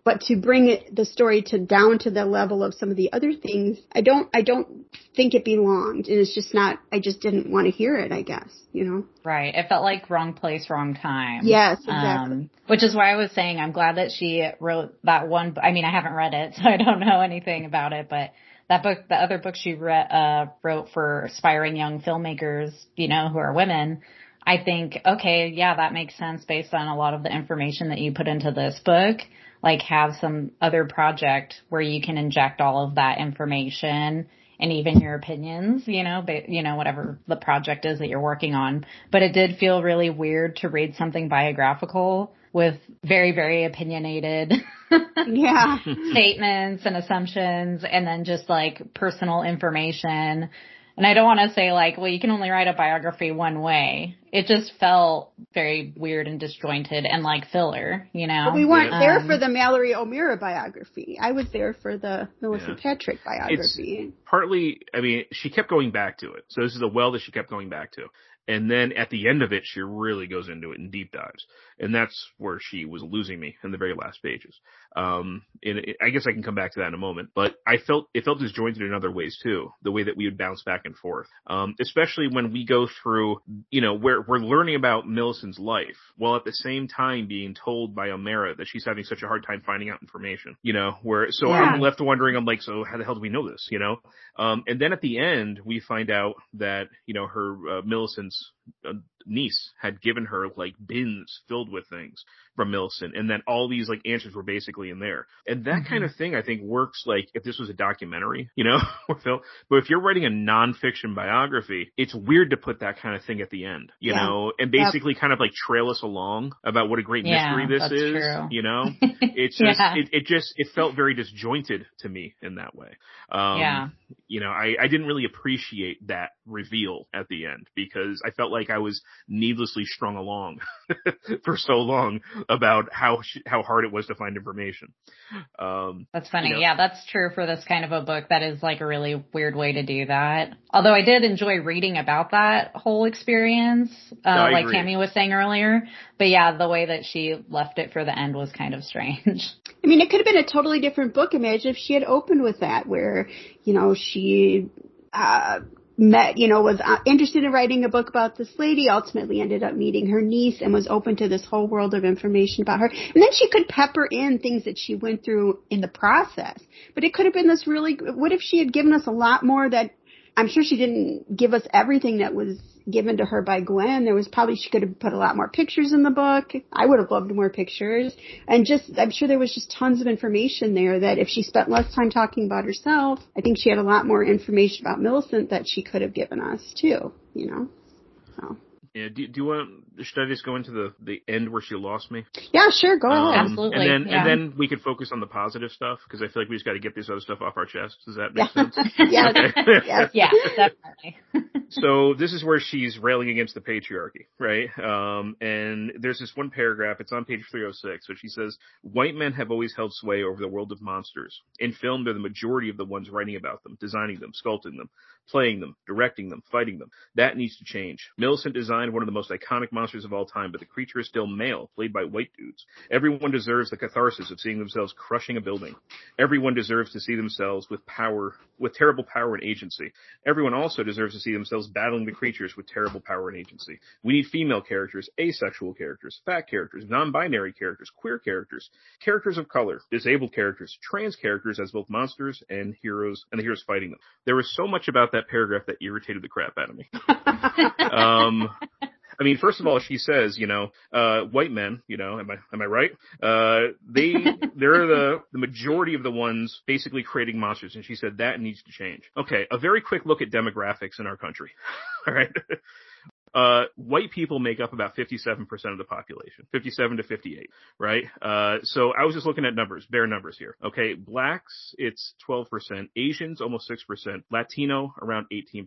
but to bring it, the story to down to the level of some of the other things, I don't, I don't think it belonged. And it's just not, I just didn't want to hear it, I guess, you know? Right. It felt like wrong place, wrong time. Yes, exactly. Um, which is why I was saying I'm glad that she wrote that one. I mean, I haven't read it, so I don't know anything about it, but that book, the other book she re- uh, wrote for aspiring young filmmakers, you know, who are women, I think, okay, yeah, that makes sense based on a lot of the information that you put into this book like have some other project where you can inject all of that information and even your opinions, you know, but, you know, whatever the project is that you're working on. But it did feel really weird to read something biographical with very, very opinionated yeah. statements and assumptions and then just like personal information. And I don't want to say like, well, you can only write a biography one way it just felt very weird and disjointed and like filler, you know. But we weren't Yeah. there Um, for the Mallory O'Meara biography. I was there for the Millicent Yeah. Patrick biography. partly, I mean, she kept going back to it. So this is a well that she kept going back to. And then at the end of it, she really goes into it and deep dives. And that's where she was losing me in the very last pages. Um, and it, I guess I can come back to that in a moment, but I felt, it felt disjointed in other ways too. The way that we would bounce back and forth. Um, especially when we go through, you know, where we're learning about Millicent's life while at the same time being told by O'Meara that she's having such a hard time finding out information, you know, where, so Yeah. I'm left wondering, I'm like, so how the hell do we know this, you know? Um, and then at the end, we find out that, you know, her, uh, Millicent's uh, niece had given her like bins filled with things from Millicent and that all these like answers were basically in there. And that kind of thing I think works like if this was a documentary, you know, or film. But if you're writing a nonfiction biography, it's weird to put that kind of thing at the end, you Yeah. know, and Yep. basically kind of like trail us along about what a great Yeah, mystery this is, true. you know? It's just, Yeah. it, it just, it felt very disjointed to me in that way. Um, Yeah. you know, I, I didn't really appreciate that reveal at the end because I felt like I was needlessly strung along for so long about how sh- how hard it was to find information. Um, That's funny. You know? Yeah, that's true for this kind of a book. That is like a really weird way to do that. Although I did enjoy reading about that whole experience, uh, I like agree. Tammy was saying earlier. But yeah, the way that she left it for the end was kind of strange. I mean, it could have been a totally different book. Imagine if she had opened with that, where you know she uh, met, you know, was uh, interested in writing a book about this lady. Ultimately, ended up meeting her niece and was open to this whole world of information about her. And then she could pepper in things that she went through in the process. But it could have been this really. What if she had given us a lot more that I'm sure she didn't give us everything that was given to her by Gwen. There was probably she could have put a lot more pictures in the book. I would have loved more pictures. And just I'm sure there was just tons of information there that if she spent less time talking about herself, I think she had a lot more information about Millicent that she could have given us too, you know. So yeah, do, do you want? Should I just go into the the end where she lost me? Yeah, sure, go Um, ahead. Absolutely, And then yeah. and then we could focus on the positive stuff because I feel like we just got to get this other stuff off our chest. Does that make Yeah. sense? yes. Okay. yes. yeah, definitely. so this is where she's railing against the patriarchy, right? Um, and there's this one paragraph. It's on page 306, which she says, "White men have always held sway over the world of monsters. In film, they're the majority of the ones writing about them, designing them, sculpting them, playing them, directing them, fighting them. That needs to change. Millicent designed one of the most iconic monsters of all time, but the creature is still male, played by white dudes. Everyone deserves the catharsis of seeing themselves crushing a building. Everyone deserves to see themselves with power, with terrible power and agency. Everyone also deserves to see themselves battling the creatures with terrible power and agency. We need female characters, asexual characters, fat characters, non-binary characters, queer characters, characters of color, disabled characters, trans characters as both monsters and heroes, and the heroes fighting them. There was so much about that paragraph that irritated the crap out of me. um, I mean, first of all, she says, you know, uh, white men, you know, am I, am I right? Uh, they, they're the, the majority of the ones basically creating monsters. And she said that needs to change. Okay. A very quick look at demographics in our country. All right. Uh, white people make up about 57% of the population, 57 to 58, right? Uh, so I was just looking at numbers, bare numbers here. Okay. Blacks, it's 12%. Asians, almost 6%. Latino, around 18%.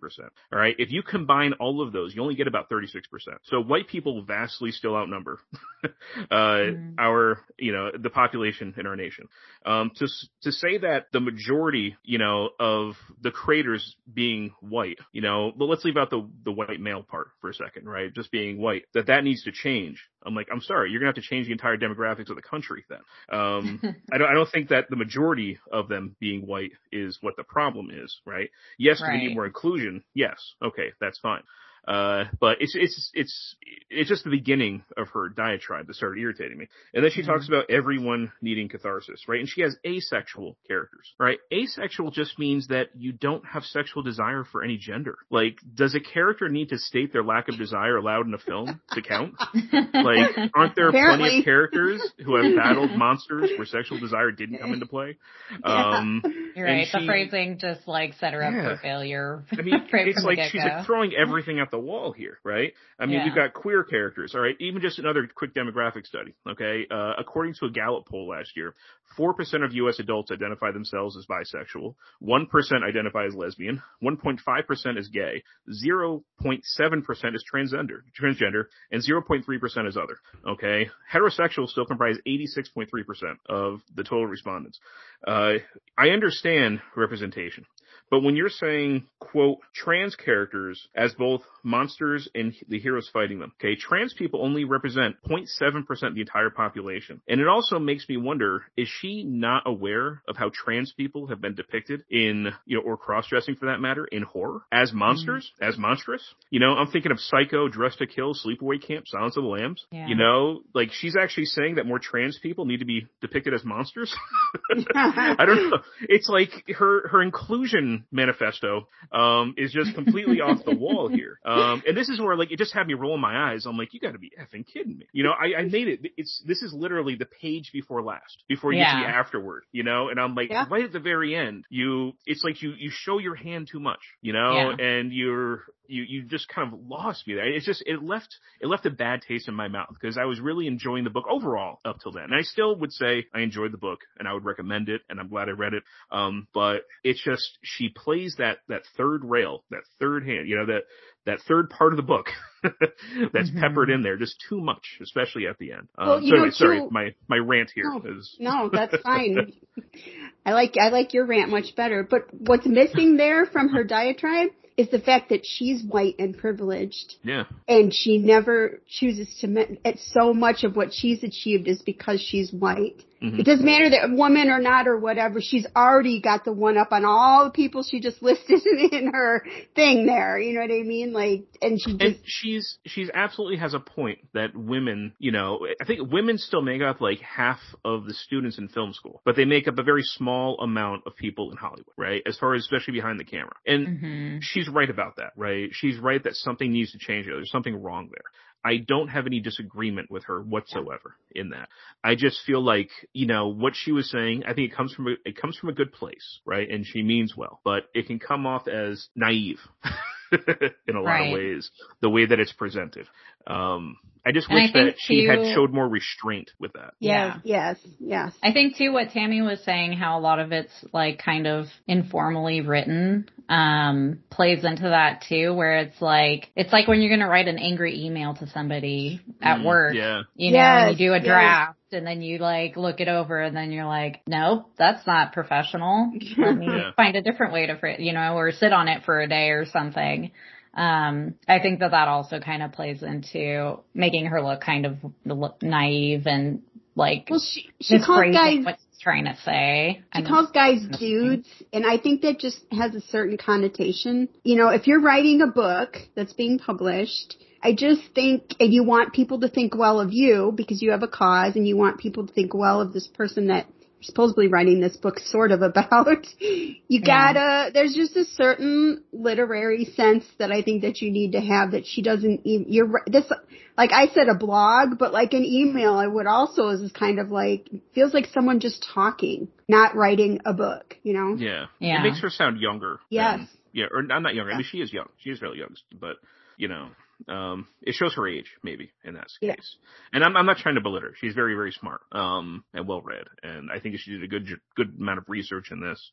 All right. If you combine all of those, you only get about 36%. So white people vastly still outnumber, uh, Mm. our, you know, the population in our nation. Um, to, to say that the majority, you know, of the creators being white, you know, but let's leave out the, the white male part for a second, right? Just being white, that that needs to change. I'm like, I'm sorry, you're gonna have to change the entire demographics of the country then. Um, I don't, I don't think that the majority of them being white is what the problem is, right? Yes, do we need more inclusion. Yes. Okay. That's fine. Uh, but it's, it's, it's, it's just the beginning of her diatribe that started irritating me. And then she talks about everyone needing catharsis, right? And she has asexual characters, right? Asexual just means that you don't have sexual desire for any gender. Like, does a character need to state their lack of desire loud in a film to count? Like, aren't there plenty of characters who have battled monsters where sexual desire didn't come into play? Um, You're And right. the phrasing just like set her up Yeah. for failure. I mean, it's like she's like throwing everything at the wall here, right? I mean, Yeah. we've got queer characters, all right? Even just another quick demographic study, okay? Uh, according to a Gallup poll last year, 4% of U.S. adults identify themselves as bisexual, 1% identify as lesbian, 1.5% is gay, 0.7% is transgender, transgender, and 0.3% is other, okay? Heterosexuals still comprise 86.3% of the total respondents. Uh, I understand representation. But when you're saying, quote, trans characters as both monsters and the heroes fighting them, okay, trans people only represent 0.7% of the entire population. And it also makes me wonder, is she not aware of how trans people have been depicted in, you know, or cross-dressing for that matter, in horror? As mm-hmm. monsters? As monstrous? You know, I'm thinking of Psycho, Dressed to Kill, Sleepaway Camp, Silence of the Lambs. Yeah. You know, like she's actually saying that more trans people need to be depicted as monsters. I don't know. It's like her her inclusion manifesto um is just completely off the wall here. Um and this is where like it just had me rolling my eyes. I'm like, you got to be effing kidding me. You know, I, I made it. It's this is literally the page before last, before you Yeah. the afterward. You know, and I'm like, Yeah. right at the very end, you it's like you you show your hand too much. You know, and you're you you just kind of lost me there. It's just it left it left a bad taste in my mouth because I was really enjoying the book overall up till then. And I still would say I enjoyed the book and I would recommend it and I'm glad I read it. Um, but it's just she plays that that third rail, that third hand, you know that that third part of the book that's Mhm. peppered in there just too much, especially at the end. Um, Well, you so know, sorry, too- my my rant here No, is No, that's fine. I like I like your rant much better. But what's missing there from her diatribe is the fact that she's white and privileged, yeah. and she never chooses to. It's so much of what she's achieved is because she's white. Mhm. It doesn't matter that a woman or not or whatever. She's already got the one up on all the people she just listed in her thing there. You know what I mean? Like, and she just And she's she's absolutely has a point that women, you know, I think women still make up like half of the students in film school, but they make up a very small amount of people in Hollywood, right? As far as especially behind the camera. And hmm she's right about that, right? She's right that something needs to change. there. There's something wrong there. I don't have any disagreement with her whatsoever in that. I just feel like, you know, what she was saying, I think it comes from a, it comes from a good place, right? And she means well, but it can come off as naive in a lot Right. of ways, the way that it's presented. Um, I just And I wish think that she had showed more restraint with that. yes, Yeah. yes, yes. I think too what Tammy was saying, how a lot of it's like kind of informally written, um, plays into that too, where it's like it's like when you're gonna write an angry email to somebody at Mm, work. Yeah. You know, and Yes, you do a yes. draft and then you like look it over and then you're like, nope, that's not professional. Let me Yeah. find a different way to, fr- you know, or sit on it for a day or something. Um, I think that that also kind of plays into making her look kind of look naive and like Well, she she calls guys what she's trying to say. She calls guys dudes, and I think that just has a certain connotation. You know, if you're writing a book that's being published, I just think, and you want people to think well of you because you have a cause, and you want people to think well of this person that supposedly writing this book sort of about. You gotta, there's just a certain literary sense that I think that you need to have that she doesn't even, you're, ri- this, like I said, a blog, but like an email, I would also is kind of like, feels like someone just talking, not writing a book, you know? Yeah. Yeah. It makes her sound younger. Yes. than- yeah, or I'm not younger. I mean, she is young. She is really young, but you know, um, it shows her age maybe in that Yeah. case. And I'm I'm not trying to belittle her. She's very very smart, um, and well read, and I think she did a good good amount of research in this.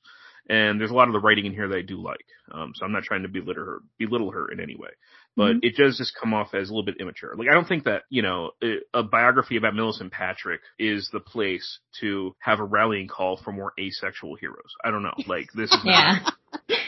And there's a lot of the writing in here that I do like. Um, so I'm not trying to belittle her, belittle her in any way. But Mhm. it does just come off as a little bit immature. Like I don't think that you know a, a biography about Millicent Patrick is the place to have a rallying call for more asexual heroes. I don't know. Like this is not, yeah.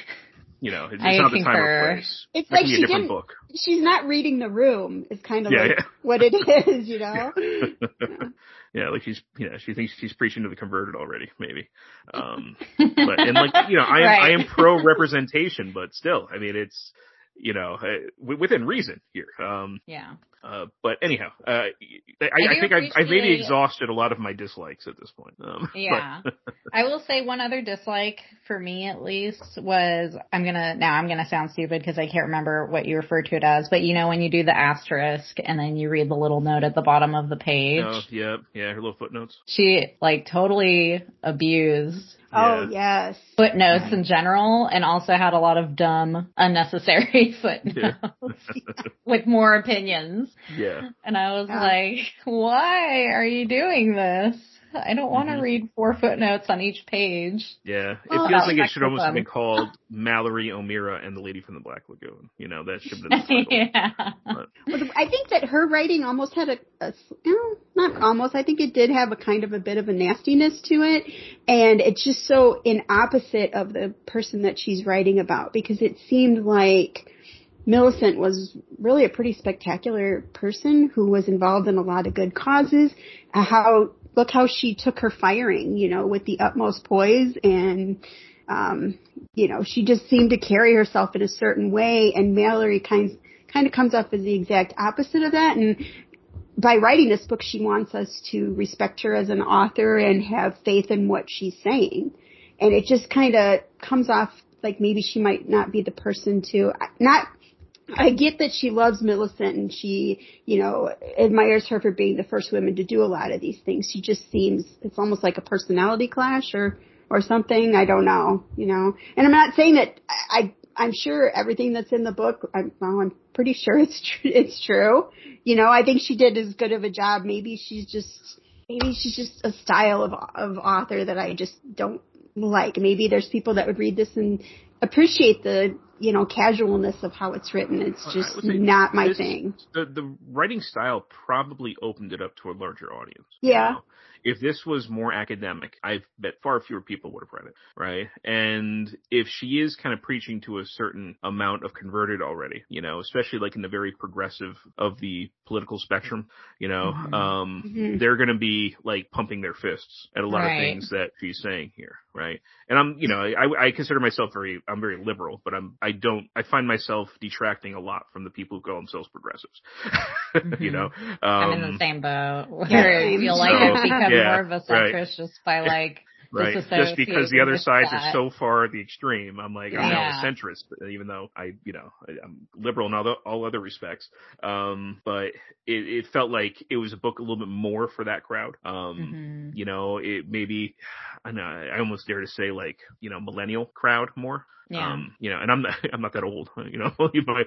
you know, it's, I it's not the time or place. It's That like she a different didn't- book. She's not reading the room is kind of Yeah, like yeah. what it is, you know? yeah, like she's, you know, she thinks she's preaching to the converted already, maybe. Um, but and like, you know, I am, I am pro representation, but still, I mean, it's, you know, uh, within reason here. Um, Yeah. Uh, but anyhow, uh, I, I, I think I, I maybe exhausted a lot of my dislikes at this point. Um, Yeah. I will say one other dislike for me at least was I'm gonna now I'm gonna sound stupid because I can't remember what you refer to it as, but you know when you do the asterisk and then you read the little note at the bottom of the page, no, yeah, yeah, her little footnotes. she like totally abused Oh yes. footnotes in general and also had a lot of dumb unnecessary footnotes with more opinions. Yeah. And I was Yeah. like, why are you doing this? I don't want to Mhm. read four footnotes on each page. Yeah, it Well, feels like it should almost have been called Mallory O'Meara and the Lady from the Black Lagoon. You know, that should have been the title. yeah. But, Well, I think that her writing almost had a, a s- eh, not almost. I think it did have a kind of a bit of a nastiness to it, and it's just so in opposite of the person that she's writing about because it seemed like Millicent was really a pretty spectacular person who was involved in a lot of good causes. Uh, How look how she took her firing, you know, with the utmost poise and um, you know, she just seemed to carry herself in a certain way, and Mallory kind kind of comes up as the exact opposite of that. And by writing this book, she wants us to respect her as an author and have faith in what she's saying. And it just kind of comes off like maybe she might not be the person to not. I get that she loves Millicent and she, you know, admires her for being the first woman to do a lot of these things. She just seems, it's almost like a personality clash or, or something. I don't know, you know. And I'm not saying that I, I I'm sure everything that's in the book. I'm, well, I'm pretty sure it's tr- it's true. You know, I think she did as good of a job. Maybe she's just maybe she's just a style of of author that I just don't like. Maybe there's people that would read this and appreciate the you know casualness of how it's written. It's just not my this- thing. The the writing style probably opened it up to a larger audience. Yeah. You know? If this was more academic, I bet far fewer people would have read it, right? And if she is kind of preaching to a certain amount of converted already, you know, especially like in the very progressive of the political spectrum, you know, Mhm. um, Mhm. they're going to be like pumping their fists at a lot Right. of things that she's saying here, right? And I'm, you know, I, I consider myself very, I'm very liberal, but I'm, I don't, I find myself detracting a lot from the people who call themselves progressives, you know. Um, I'm in the same boat where Yeah, feel like So, I've become yeah, more of a right. centrist just by like right? Just because the other sides that. are so far at the extreme, I'm like, I'm now a centrist, even though I, you know, I, I'm liberal in all, the, all other respects. Um, but it, it felt like it was a book a little bit more for that crowd. Um, Mhm. you know, it maybe, I know, I almost dare to say like, you know, millennial crowd more. Yeah. Um, you know, and I'm not, I'm not that old, you know, only my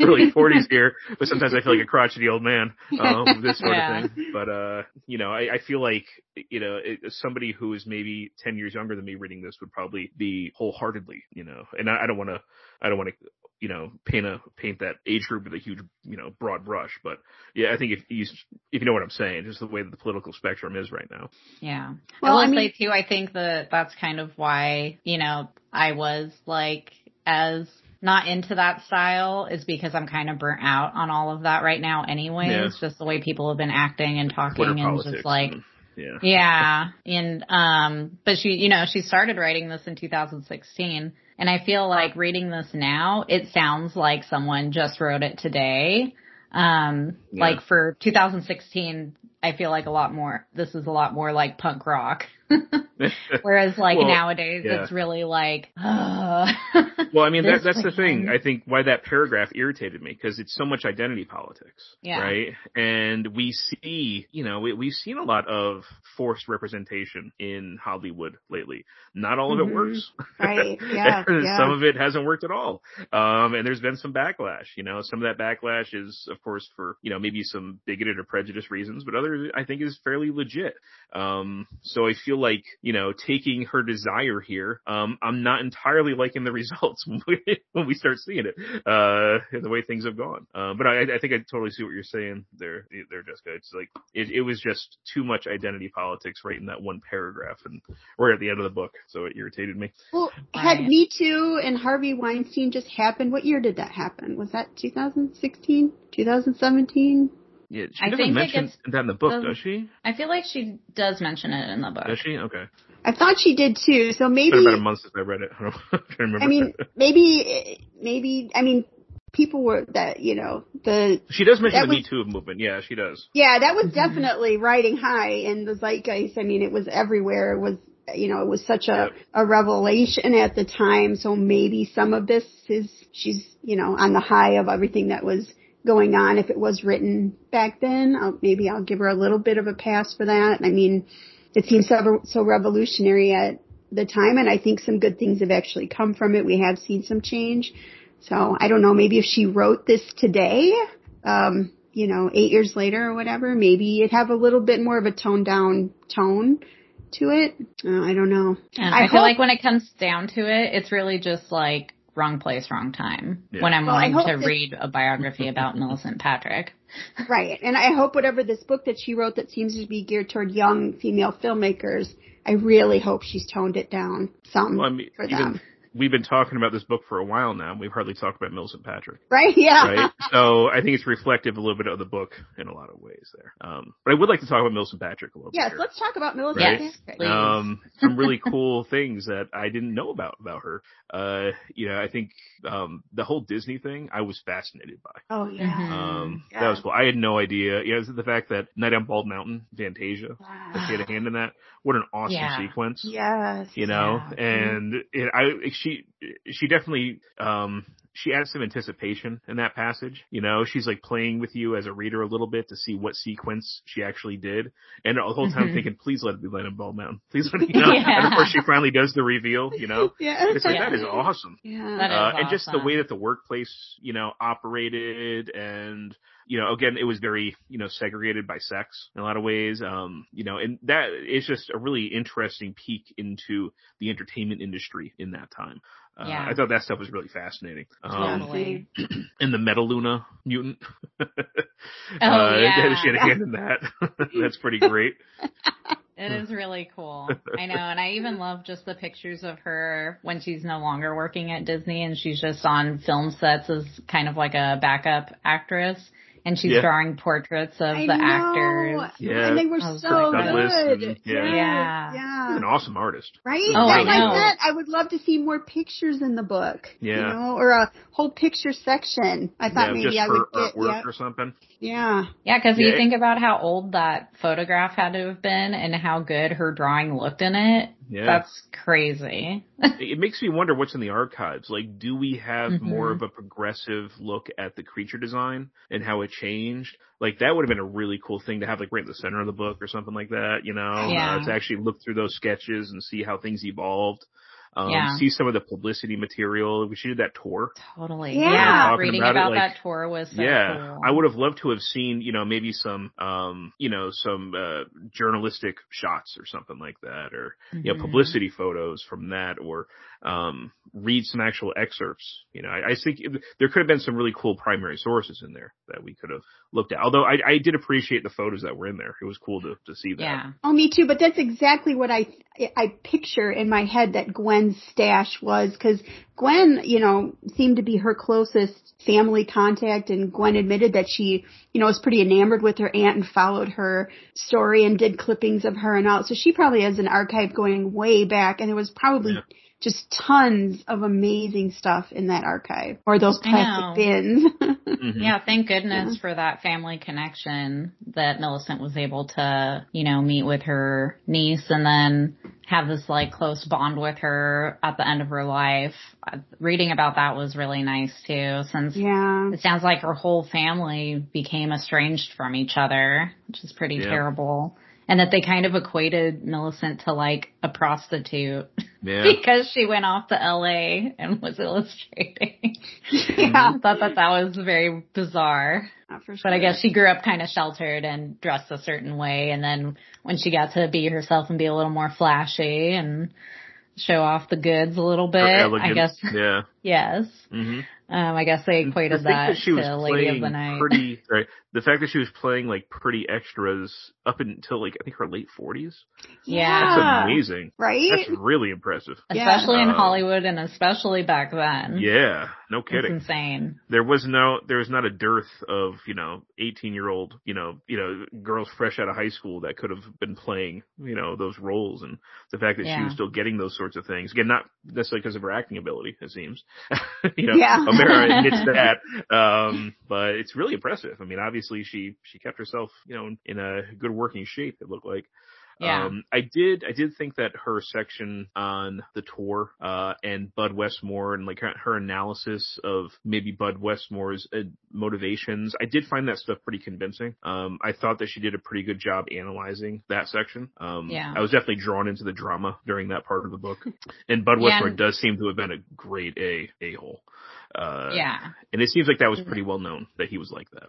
early forties here, but sometimes I feel like a crotchety old man, um, this sort Yeah. of thing. But, uh, you know, I, I feel like, you know, it, somebody who is maybe 10 years younger than me reading this would probably be wholeheartedly, you know, and I, I don't want to, I don't want to, you know, paint a, paint that age group with a huge, you know, broad brush, but yeah, I think if you, if you know what I'm saying, just the way that the political spectrum is right now. Yeah. Well, I I will mean- say too, I think that that's kind of why, you know, I was like as not into that style is because I'm kind of burnt out on all of that right now anyway. Yeah. Just the way people have been acting and talking Twitter and just like and- yeah. yeah. And um but she you know, she started writing this in 2016 and I feel like reading this now, it sounds like someone just wrote it today. Um Yeah. like for 2016, I feel like a lot more this is a lot more like punk rock. Whereas like Well, nowadays yeah. it's really like uh, Well, I mean, that, that's the thing. I think why that paragraph irritated me because it's so much identity politics, Yeah. right? And we see, you know, we, we've seen a lot of forced representation in Hollywood lately. Not all of it Mhm. works. Right. Yeah. yeah. some of it hasn't worked at all. Um, and there's been some backlash, you know, some of that backlash is, of course, for, you know, maybe some bigoted or prejudiced reasons, but others I think is fairly legit. Um, so I feel like, you know, taking her desire here, um, I'm not entirely liking the results when we, when we start seeing it, uh, the way things have gone. Uh, but I, I think I totally see what you're saying there, there, Jessica. It's like, it, it was just too much identity politics right in that one paragraph and right at the end of the book. So it irritated me. Well, had Right. Me Too and Harvey Weinstein just happened? What year did that happen? Was that 2016? 2017? Yeah, she I doesn't think it mention gets- that in the book, doesn't- does she? I feel like she does mention it in the book. Does she? Okay. I thought she did too. So It's maybe been about a month since I read it. I don't I'm trying to remember. I mean, maybe, maybe, I mean, people were that you know the She does mention the was- Me Too movement. Yeah, she does. yeah that was definitely riding high in the zeitgeist. I mean, it was everywhere. It was you know it was such a Yep. a revelation at the time. So maybe some of this is she's you know on the high of everything that was going on. If it was written back then, I'll, maybe I'll give her a little bit of a pass for that. I mean, it seems so, so revolutionary at the time, and I think some good things have actually come from it. We have seen some change. So I don't know, maybe if she wrote this today, um, you know, eight years later or whatever, maybe it'd have a little bit more of a toned down tone to it. Uh, I don't know. And I I, feel hope- like when it comes down to it, it's really just like wrong place, wrong time. Yeah. When I'm Well, I wanting to that- read a biography about Millicent Patrick. Right. And I hope whatever this book that she wrote that seems to be geared toward young female filmmakers, I really hope she's toned it down some Well, I mean, for even them. We've been talking about this book for a while now. and We've hardly talked about Millicent Patrick. Right? Yeah. right? so I think it's reflective a little bit of the book in a lot of ways there. Um, but I would like to talk about Millicent Patrick a little Yes, bit. Yes. Let's talk about Millicent Right. Yes, Patrick. Um, some really cool things that I didn't know about about her. Uh, you know, I think um, the whole Disney thing I was fascinated by. Oh yeah. Mhm. Um, Yeah. that was cool. I had no idea. Yeah, the fact that Night on Bald Mountain, Fantasia, that she had a hand in that. What an awesome Yeah. sequence. Yes. you know Yeah. and it, i she she definitely um she added some anticipation in that passage you know she's like playing with you as a reader a little bit to see what sequence she actually did and the whole time Mhm. thinking please let it be Night on Bald Mountain please let it you know Yeah. and of course she finally does the reveal you know Yeah. it's like Yeah. that is awesome yeah. That is uh, and just the way that the workplace, you know, operated and, you know, again, it was very, you know, segregated by sex in a lot of ways. Um, you know, and that is just a really interesting peek into the entertainment industry in that time. Uh, Yeah. I thought that stuff was really fascinating. Um, Totally. and the Metaluna mutant. Oh, uh, yeah. She had a hand in that. That's pretty great. It is really cool. I know. And I even love just the pictures of her when she's no longer working at Disney and she's just on film sets as kind of like a backup actress. And she's Yeah. drawing portraits of I the know. actors. Yeah. And they were so pretty good. and- yeah. Yeah. He's Yeah. an awesome artist. Right? Oh, That's I like know. that. I would love to see more pictures in the book. You Yeah. know, or a whole picture section. I thought yeah, maybe just I her would get artwork yeah. or something. Yeah. Yeah, because Yeah. you think about how old that photograph had to have been and how good her drawing looked in it. Yeah. That's crazy. it makes me wonder what's in the archives. Like, do we have Mhm. more of a progressive look at the creature design and how it changed? Like, that would have been a really cool thing to have, like, right in the center of the book or something like that, you know? Yeah. Uh, to actually look through those sketches and see how things evolved. Um, Yeah. see some of the publicity material. We should do that tour. Totally. Yeah. Yeah. Talking Reading about about, it, like- that tour was so yeah, cool. I would have loved to have seen, you know, maybe some, um, you know, some uh, journalistic shots or something like that, or you know, Mhm. publicity photos from that, or um, read some actual excerpts. You know, I, I think it- there could have been some really cool primary sources in there that we could have looked at. Although I, I did appreciate the photos that were in there; it was cool to to see that. Yeah. Oh, me too. But that's exactly what I I picture in my head that Gwen's stash was because Gwen, you know, seemed to be her closest family contact, and Gwen admitted that she, you know, was pretty enamored with her aunt and followed her story and did clippings of her and all. So she probably has an archive going way back, and there was probably. Yeah. Just tons of amazing stuff in that archive, or those plastic know. bins. Mhm. Yeah, thank goodness Yeah. for that family connection that Millicent was able to, you know, meet with her niece and then have this like close bond with her at the end of her life. Uh, Reading about that was really nice too, since yeah, it sounds like her whole family became estranged from each other, which is pretty Yeah. terrible. And that they kind of equated Millicent to like a prostitute Yeah. because she went off to LA and was illustrating. yeah, I thought that that was very bizarre. for sure. But I guess she grew up kind of sheltered and dressed a certain way. And then when she got to be herself and be a little more flashy and show off the goods a little bit, I guess, Yeah. yes. hmm Um, I guess they the equated fact that, that she was to Lady of the playing Night. pretty right the fact that she was playing like pretty extras up until like I think her late forties. Yeah. That's amazing. right? That's really impressive. especially in Uh, Hollywood and especially back then. Yeah, no kidding. It's insane. There was no there was not a dearth of, you know, 18-year-old, you know, you know, girls fresh out of high school that could have been playing, you know, those roles and the fact that she was still getting those sorts of things. Again, not necessarily because of her acting ability, it seems. you know, Yeah. O'Meara that. Um, but it's really impressive. I mean, obviously she she kept herself, you know, in a good working shape. It looked like. Yeah. Um, I did, I did think that her section on the tour, uh, and Bud Westmore and like her, her analysis of maybe Bud Westmore's uh, motivations, I did find that stuff pretty convincing. Um, I thought that she did a pretty good job analyzing that section. Um, Yeah. I was definitely drawn into the drama during that part of the book. And Bud Yeah, Westmore and- does seem to have been a great A, a-hole. Uh, yeah. and it seems like that was pretty well known that he was like that.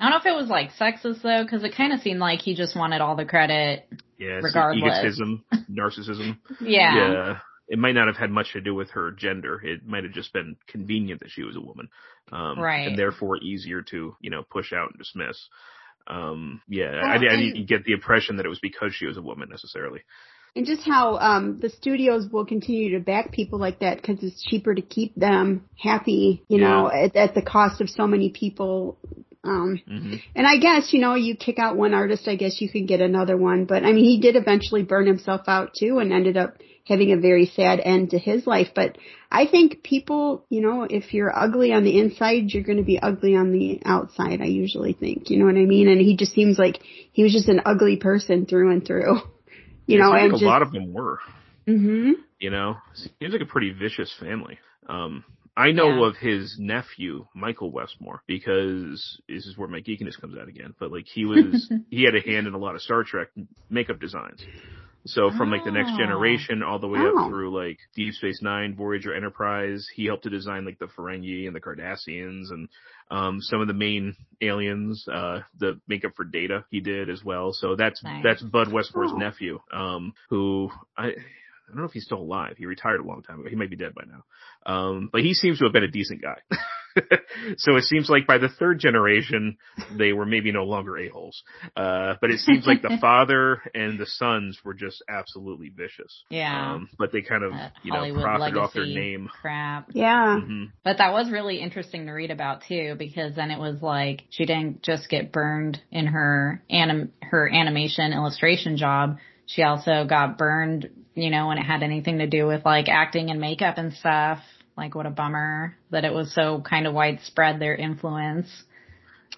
I don't know if it was like sexist though, because it kind of seemed like he just wanted all the credit. Yeah, Regardless. egotism, narcissism. Yeah. yeah. It might not have had much to do with her gender. It might have just been convenient that she was a woman. Um, Right. and therefore easier to, you know, push out and dismiss. Um, yeah, Well, I, I didn't get the impression that it was because she was a woman necessarily. And just how um, the studios will continue to back people like that because it's cheaper to keep them happy, you know, at, at the cost of so many people. Um, hmm and I guess, you know, you kick out one artist, I guess you can get another one. But I mean, he did eventually burn himself out too and ended up having a very sad end to his life. But I think people, you know, if you're ugly on the inside, you're going to be ugly on the outside, I usually think. You know what I mean? And he just seems like he was just an ugly person through and through. You know, I and a just, lot of them were. hmm You know, seems like a pretty vicious family. Um, I know Yeah. of his nephew, Michael Westmore, because this is where my geekiness comes out again. But like he was, he had a hand in a lot of Star Trek makeup designs. So from like the next Oh. generation all the way Oh. up through like Deep Space Nine, Voyager Enterprise, he helped to design like the Ferengi and the Cardassians and um some of the main aliens, uh the makeup for Data he did as well. So that's Nice. that's Bud Westmore's Oh. nephew, um who I I don't know if he's still alive. He retired a long time ago. He might be dead by now. Um, but he seems to have been a decent guy. so it seems like by the third generation, they were maybe no longer a-holes. Uh, but it seems like the father and the sons were just absolutely vicious. Yeah. Um, but they kind of, That you know, Hollywood profited off their name. Crap. Yeah. hmm But that was really interesting to read about too, because then it was like she didn't just get burned in her anim her animation illustration job. She also got burned, you know, when it had anything to do with like acting and makeup and stuff. Like what a bummer that it was so kind of widespread their influence.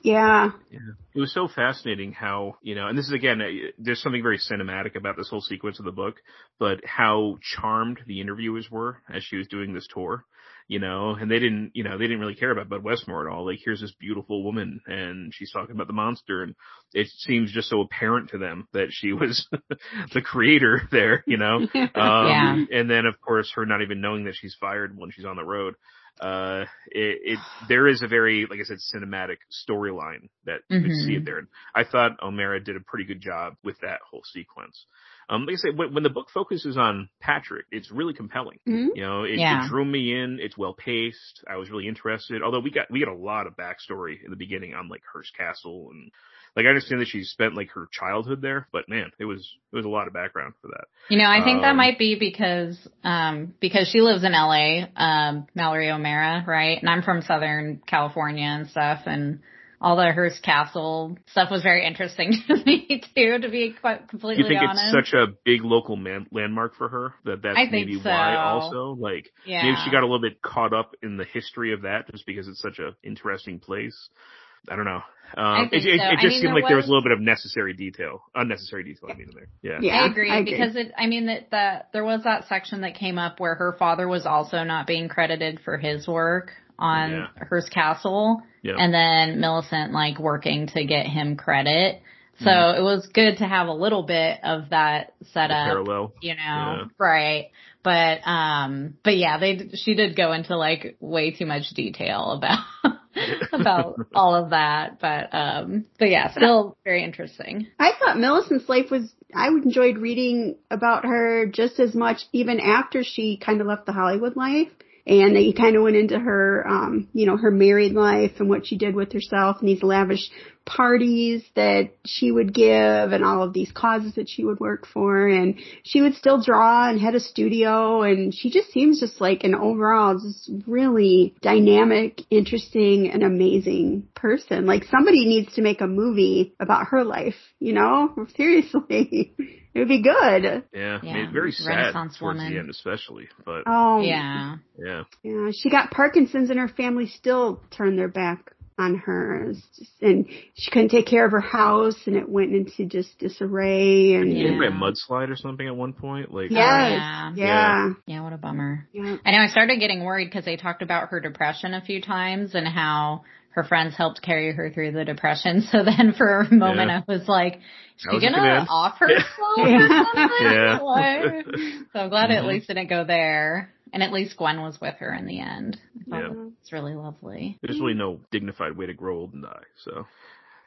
Yeah. yeah. It was so fascinating how, you know, and this is again, uh, there's something very cinematic about this whole sequence of the book, but how charmed the interviewers were as she was doing this tour, you know, and they didn't, you know, they didn't really care about Bud Westmore at all. Like, here's this beautiful woman and she's talking about the monster and it seems just so apparent to them that she was the creator there, you know? Um, Yeah. and then of course her not even knowing that she's fired when she's on the road. Uh, it, it, there is a very, like I said, cinematic storyline that you could see it there. And I thought O'Meara did a pretty good job with that whole sequence. Um, like I say, when, when the book focuses on Patrick, it's really compelling. Mhm. You know, it, Yeah. it drew me in. It's well paced. I was really interested. Although we got we got a lot of backstory in the beginning on like Hearst Castle and like I understand that she spent like her childhood there, but man, it was it was a lot of background for that. You know, I think that Um, might be because um because she lives in LA, um Mallory O'Meara, right? And I'm from Southern California and stuff and all the Hearst Castle stuff was very interesting to me too, to be quite completely You think honest. it's such a big local man- landmark for her that that's I maybe so. why also like yeah. maybe she got a little bit caught up in the history of that just because it's such a interesting place. I don't know. Um, think it, it, so. it I just mean, seemed there like there was was- a little bit of necessary detail, unnecessary detail. I mean, in there. Yeah. Yeah. I agree, I agree. because it. I mean that that there was that section that came up where her father was also not being credited for his work on Yeah. Hearst Castle, Yeah. and then Millicent like working to get him credit. So Mhm. it was good to have a little bit of that set The up, parallel. you know, Yeah. right? But um, but yeah, they she did go into like way too much detail about about all of that, but um, but yeah, still very interesting. I thought Millicent's life was, I enjoyed reading about her just as much even after she kind of left the Hollywood life. And he kind of went into her, um, you know, her married life and what she did with herself and these lavish parties that she would give and all of these causes that she would work for and she would still draw and had a studio and she just seems just like an overall just really dynamic, interesting and amazing person. Like somebody needs to make a movie about her life, you know? Seriously. It would be good. Yeah, Yeah, made very sad towards woman. the end, especially. But Oh. Yeah. yeah, Yeah, she got Parkinson's and her family still turned their back on her. Just- and she couldn't take care of her house and it went into just disarray and Yeah. didn't a mudslide or something at one point? Like, Yes. Oh, yeah. yeah. Yeah, what a bummer. Yeah. I know I started getting worried because they talked about her depression a few times and how her friends helped carry her through the depression. So then for a moment Yeah. I was like, is That she gonna command. off herself or something? Yeah. Like, so I'm glad it at least didn't go there. And at least Gwen was with her in the end. I thought Yeah. It's really lovely. there's really no dignified way to grow old and die. So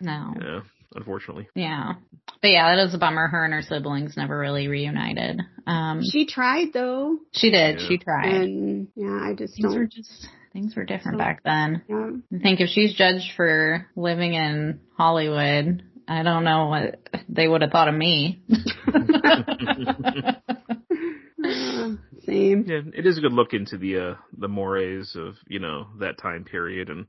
No. yeah, unfortunately. Yeah. But yeah, that is a bummer. Her and her siblings never really reunited. Um, She tried though, she did. Yeah. She tried. and yeah, I just things don't. just, things were different So- back then. Yeah. I think if she's judged for living in Hollywood, I don't know what they would have thought of me. Uh, same. Yeah, it is a good look into the uh the mores of you know that time period and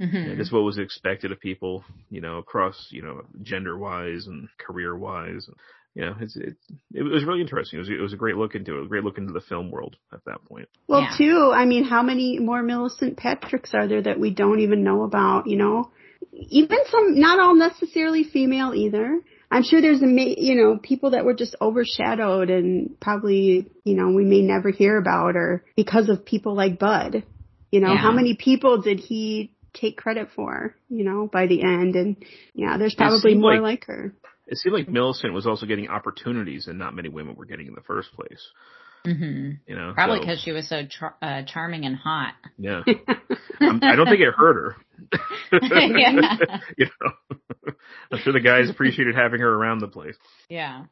Mhm. I guess what was expected of people, you know, across you know gender wise and career wise. You know, it's it it was really interesting. It was it was a great look into it, a great look into the film world at that point. Well, Yeah. too, I mean, how many more Millicent Patricks are there that we don't even know about, you know? Even some, not all necessarily female either. I'm sure there's, ama- you know, people that were just overshadowed and probably, you know, we may never hear about or because of people like Bud. You know, Yeah. how many people did he take credit for, you know, by the end? And yeah, there's probably more like- like her. It seemed like Millicent was also getting opportunities and not many women were getting in the first place. Mhm. You know, Probably so, because she was so char- uh, charming and hot. yeah, I'm, I don't think it hurt her. Yeah. you know, I'm sure the guys appreciated having her around the place. Yeah.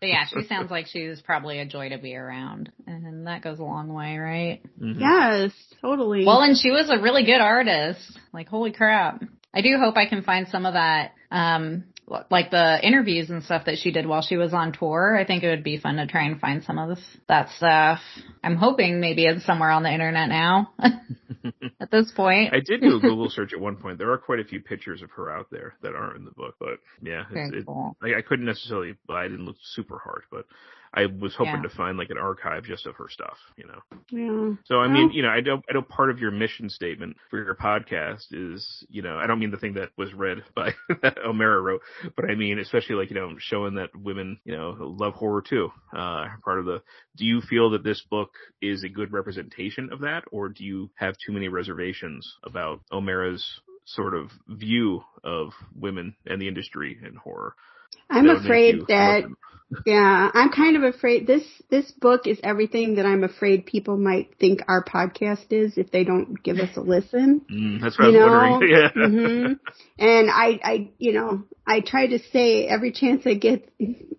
But yeah, she sounds like she's probably a joy to be around. And that goes a long way, right? Mhm. Yes, totally. Well, and she was a really good artist. Like, holy crap. I do hope I can find some of that, um, like the interviews and stuff that she did while she was on tour. I think it would be fun to try and find some of this, that stuff. I'm hoping maybe it's somewhere on the internet now at this point. I did do a Google search at one point. There are quite a few pictures of her out there that aren't in the book, but yeah, it's, it, cool. I, I couldn't necessarily. I didn't look super hard, but I was hoping Yeah. to find like an archive just of her stuff. You know. yeah. So I mean, you know, I know I know part of your mission statement for your podcast is, you know, I don't mean the thing that was read by that O'Meara wrote, but I mean especially like, you know, showing that women, you know, love horror too. Uh part of the do you feel that this book is a good representation of that or do you have too many reservations about O'Meara's sort of view of women and the industry and horror? I'm afraid that? Yeah, I'm kind of afraid this this book is everything that I'm afraid people might think our podcast is if they don't give us a listen. Mm, that's what you I was wondering. Yeah. hmm and I, I, you know, I try to say every chance I get,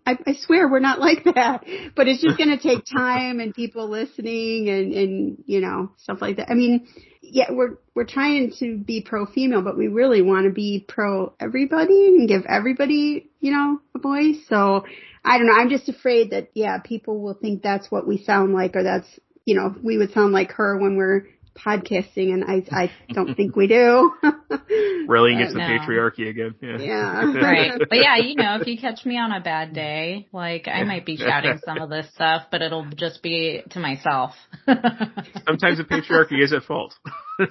I, I swear we're not like that, but it's just going to take time and people listening and, and, you know, stuff like that. I mean, yeah, we're, we're trying to be pro female, but we really want to be pro everybody and give everybody, you know, a voice. So I don't know. I'm just afraid that, yeah, people will think that's what we sound like or that's, you know, we would sound like her when we're podcasting and I, I don't think we do. Railing But against the no. patriarchy again. Yeah. Yeah. Right. But yeah, you know, if you catch me on a bad day, like I might be shouting some of this stuff, but it'll just be to myself. Sometimes the patriarchy is at fault.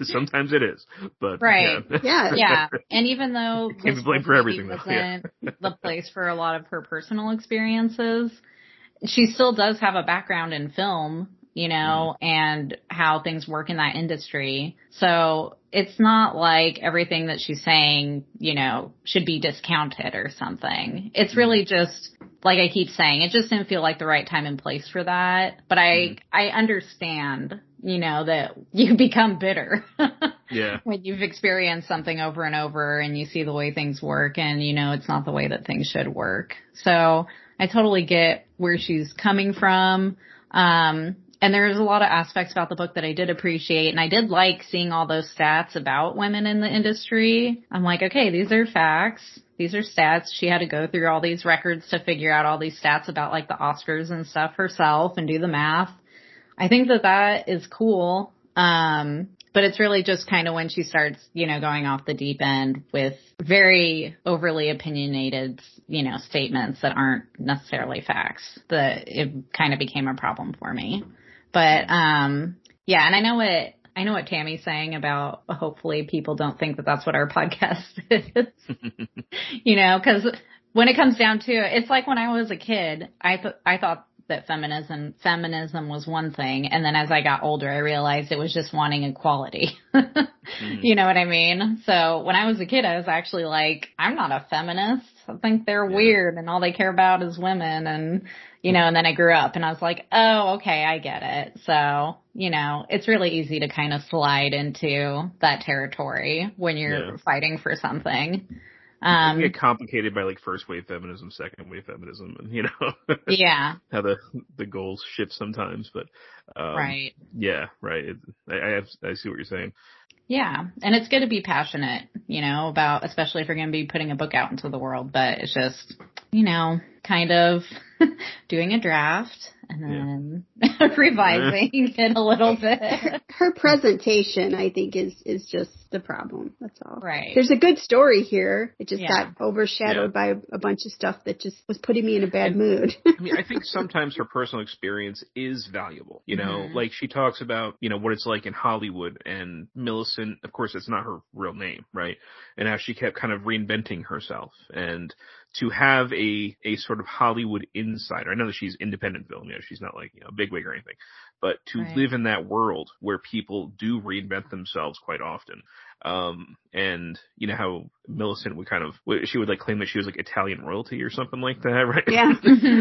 Sometimes it is. But Right. yeah. Yeah. yeah. And even though Can't be blamed for everything, though. Yeah. wasn't the place for a lot of her personal experiences, she still does have a background in film, you know, Mm-hmm. and how things work in that industry. So it's not like everything that she's saying, you know, should be discounted or something. It's Mm-hmm. really just like I keep saying, it just didn't feel like the right time and place for that. But I Mm-hmm. I understand, you know, that you become bitter. Yeah. when you've experienced something over and over and you see the way things work and you know it's not the way that things should work. So I totally get where she's coming from. Um and there's a lot of aspects about the book that I did appreciate and I did like seeing all those stats about women in the industry. I'm like, okay, these are facts. These are stats. She had to go through all these records to figure out all these stats about like the Oscars and stuff herself and do the math. I think that that is cool. Um, but it's really just kind of when she starts, you know, going off the deep end with very overly opinionated, you know, statements that aren't necessarily facts that it kind of became a problem for me. But, um, yeah, and I know what, I know what Tammy's saying about hopefully people don't think that that's what our podcast is. you know, cause when it comes down to it, it's like when I was a kid, I thought, I thought that feminism feminism was one thing and then as I got older I realized it was just wanting equality. mm-hmm. You know what I mean? So when I was a kid I was actually like I'm not a feminist. I think they're yeah. weird and all they care about is women and you know and then I grew up and I was like, "Oh, okay, I get it." So, you know, it's really easy to kind of slide into that territory when you're yeah. fighting for something. Um, get complicated by like first wave feminism, second wave feminism, and you know, yeah, how the the goals shift sometimes. But um, right, yeah, right. It, I I, have, I see what you're saying. Yeah, and it's good to be passionate, you know, about especially if you're going to be putting a book out into the world. But it's just, you know, kind of doing a draft and then yeah. revising it a little bit. Her, her, presentation, I think, is is just the problem. That's all. Right. There's a good story here. It just yeah. got overshadowed yeah. by a bunch of stuff that just was putting me in a bad and, mood. I mean, I think sometimes her personal experience is valuable. You know, mm-hmm. like she talks about, you know, what it's like in Hollywood and Millicent. Of course, it's not her real name, right? And how she kept kind of reinventing herself and to have a a sort of Hollywood insider. I know that she's independent film, you know, she's not like you know bigwig or anything, but to right. live in that world where people do reinvent themselves quite often. Um, and you know how Millicent would kind of she would like claim that she was like Italian royalty or something like that, right? Yeah.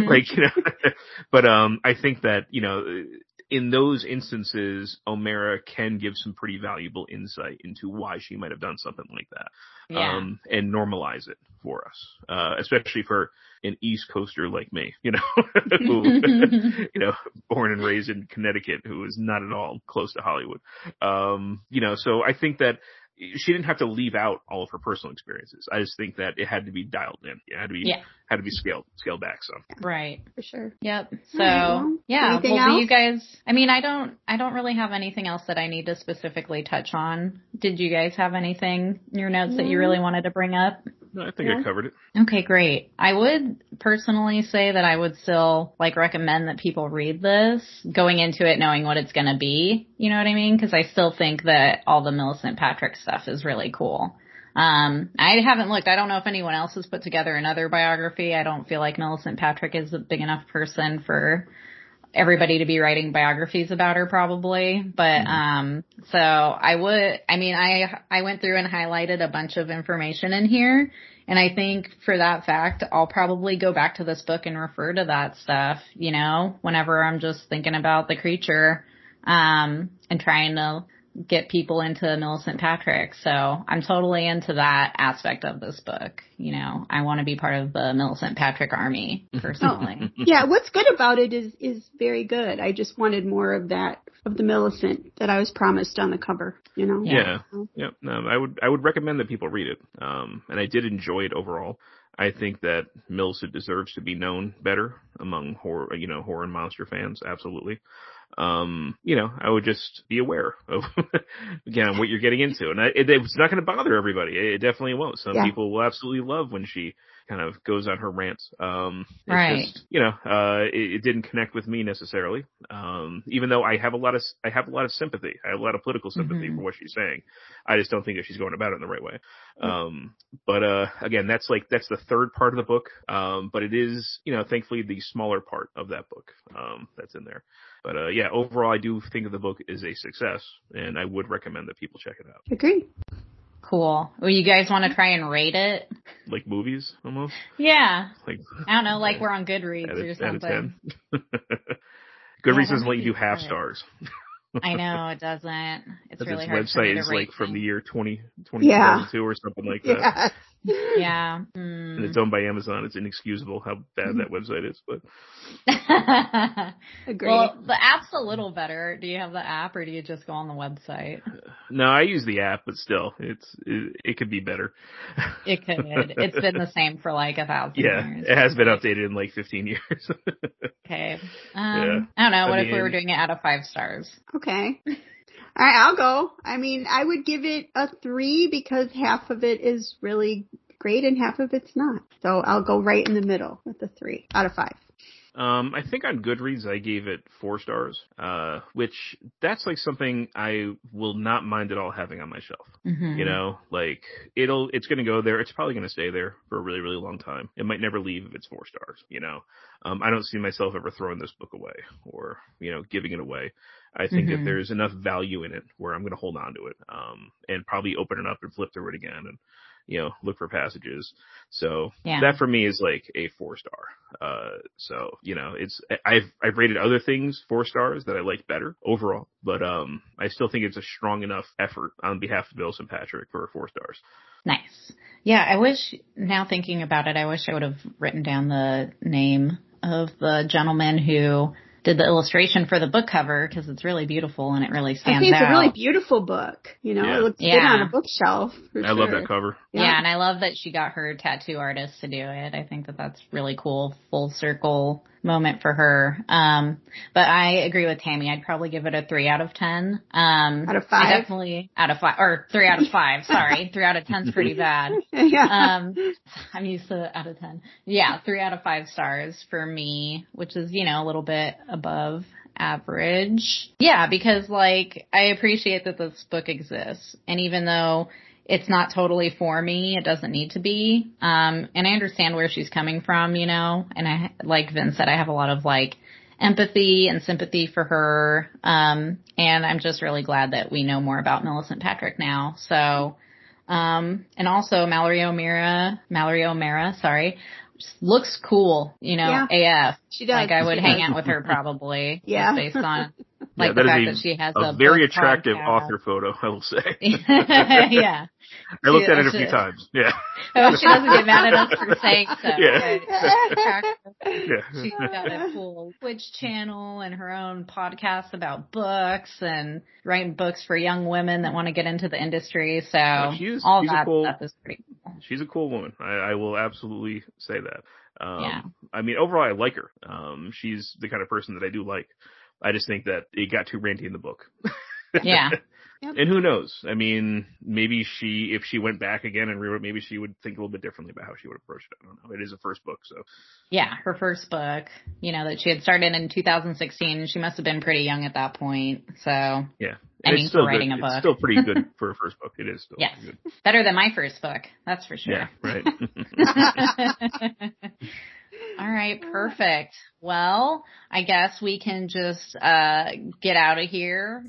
like you know, but um, I think that you know in those instances, O'Meara can give some pretty valuable insight into why she might have done something like that. Yeah. Um, and normalize it for us, uh, especially for an East Coaster like me, you know, who, you know, born and raised in Connecticut, who is not at all close to Hollywood. Um, you know, so I think that she didn't have to leave out all of her personal experiences. I just think that it had to be dialed in. It had to be yeah. had to be scaled scaled back. So right, for sure. Yep. So right, yeah. Well, else? do you guys? I mean, I don't. I don't really have anything else that I need to specifically touch on. Did you guys have anything in your notes that you really wanted to bring up? No, I think yeah. I covered it. Okay, great. I would personally say that I would still like recommend that people read this going into it knowing what it's going to be. You know what I mean? Because I still think that all the Millicent Patrick stuff is really cool. Um, I haven't looked. I don't know if anyone else has put together another biography. I don't feel like Millicent Patrick is a big enough person for everybody to be writing biographies about her probably. But mm-hmm. um so I would I mean I I went through and highlighted a bunch of information in here and I think for that fact I'll probably go back to this book and refer to that stuff, you know, whenever I'm just thinking about the creature um and trying to get people into Millicent Patrick. So I'm totally into that aspect of this book. You know, I want to be part of the Millicent Patrick army personally. yeah, what's good about it is is very good. I just wanted more of that of the Millicent that I was promised on the cover, you know. Yeah. Yeah. yeah. No, I would I would recommend that people read it. Um and I did enjoy it overall. I think that Millicent deserves to be known better among horror, you know, horror and monster fans. Absolutely um, you know, I would just be aware of again what you're getting into, and I, it, it's not going to bother everybody. It, definitely won't. Some yeah. people will absolutely love when she kind of goes on her rants. Um, right. Just, you know, uh, it, it, didn't connect with me necessarily. Um, even though I have a lot of, I have a lot of sympathy. I have a lot of political sympathy mm-hmm. for what she's saying. I just don't think that she's going about it in the right way. Mm-hmm. Um, but, uh, again, that's like, that's the third part of the book. Um, but it is, you know, thankfully the smaller part of that book, um, that's in there. But, uh, yeah, overall, I do think the book is a success and I would recommend that people check it out. Agree. Cool. Well, you guys want to try and rate it? Like movies, almost. Yeah. Like I don't know, like we're on Goodreads a, or something. Goodreads doesn't let you do half stars. I know it doesn't. It's really its hard. website is like from the year 20, 2022 yeah. or something like that. Yeah. Yeah. and Mm. it's owned by Amazon. It's inexcusable how bad that website is. But Agreed. well, the app's a little better. Do you have the app or do you just go on the website? no, I use the app, but still, it's it, it could be better. It could. It's been the same for like a thousand yeah, years. it has been updated in like 15 years. Okay. Yeah. Um, I don't know. I What if we were doing it out of five stars? Okay. All right, I'll go. I mean, I would give it a three because half of it is really great and half of it's not. So I'll go right in the middle with the three out of five. Um, I think on Goodreads I gave it four stars, uh, which that's like something I will not mind at all having on my shelf. Mm-hmm. You know, like it'll, it's going to go there. It's probably going to stay there for a really, really long time. It might never leave if it's four stars. You know, um, I don't see myself ever throwing this book away or you know giving it away. I think that Mhm. there's enough value in it where I'm going to hold on to it, um, and probably open it up and flip through it again and you know look for passages. So Yeah. that for me is like a four star. Uh, so you know, it's I've I've rated other things four stars that I like better overall, but um, I still think it's a strong enough effort on behalf of Millicent Patrick for four stars. Nice. Yeah, I wish, now thinking about it, I wish I would have written down the name of the gentleman who did the illustration for the book cover because it's really beautiful and it really stands I stands think it's out. a really beautiful book. You know, Yeah. it looks good on a bookshelf. For I love that cover. Yeah. and I love that she got her tattoo artist to do it. I think that that's really cool, full circle moment for her. Um, but I agree with Tammy. I'd probably give it a three out of ten. Um, Out of I five? definitely out of five or three out of five. Sorry, three out of ten's pretty bad. yeah. um i'm used to out of 10 yeah three out of five stars for me which is you know a little bit above average yeah because like i appreciate that this book exists and even though it's not totally for me. It doesn't need to be. Um and i understand where she's coming from you know and i like vince said i have a lot of like empathy and sympathy for her. Um and i'm just really glad that we know more about millicent patrick now. So um, and also Mallory O'Meara, Mallory O'Meara, sorry, looks cool, you know, AF. she does. Like I would She hang does. out with her probably. just Yeah. based on Yeah, like that the fact a- that she has A a, very attractive podcast. author photo, I will say. yeah. I looked She- at it a she- few times. Yeah. I hope oh, she doesn't get mad at us for saying so. Yeah. Yeah. She's got a cool Twitch channel and her own podcast about books and writing books for young women that want to get into the industry. So Yeah, she's- all she's that cool- stuff is pretty cool. She's a cool woman. I, I will absolutely say that. Um, Yeah. I mean, overall, I like her. Um, she's the kind of person that I do like. I just think that it got too ranty in the book. Yeah. And who knows? I mean, maybe she, if she went back again and rewrote, maybe she would think a little bit differently about how she would approach it. I don't know. It is a first book, so Yeah, her first book, you know, that she had started in 2016. She must have been pretty young at that point. So yeah. I mean, it's still for writing good. a book. It's still pretty good for a first book. It is still Yes. good. better than my first book. That's for sure. Yeah, right. All right, perfect. Well, I guess we can just uh get out of here.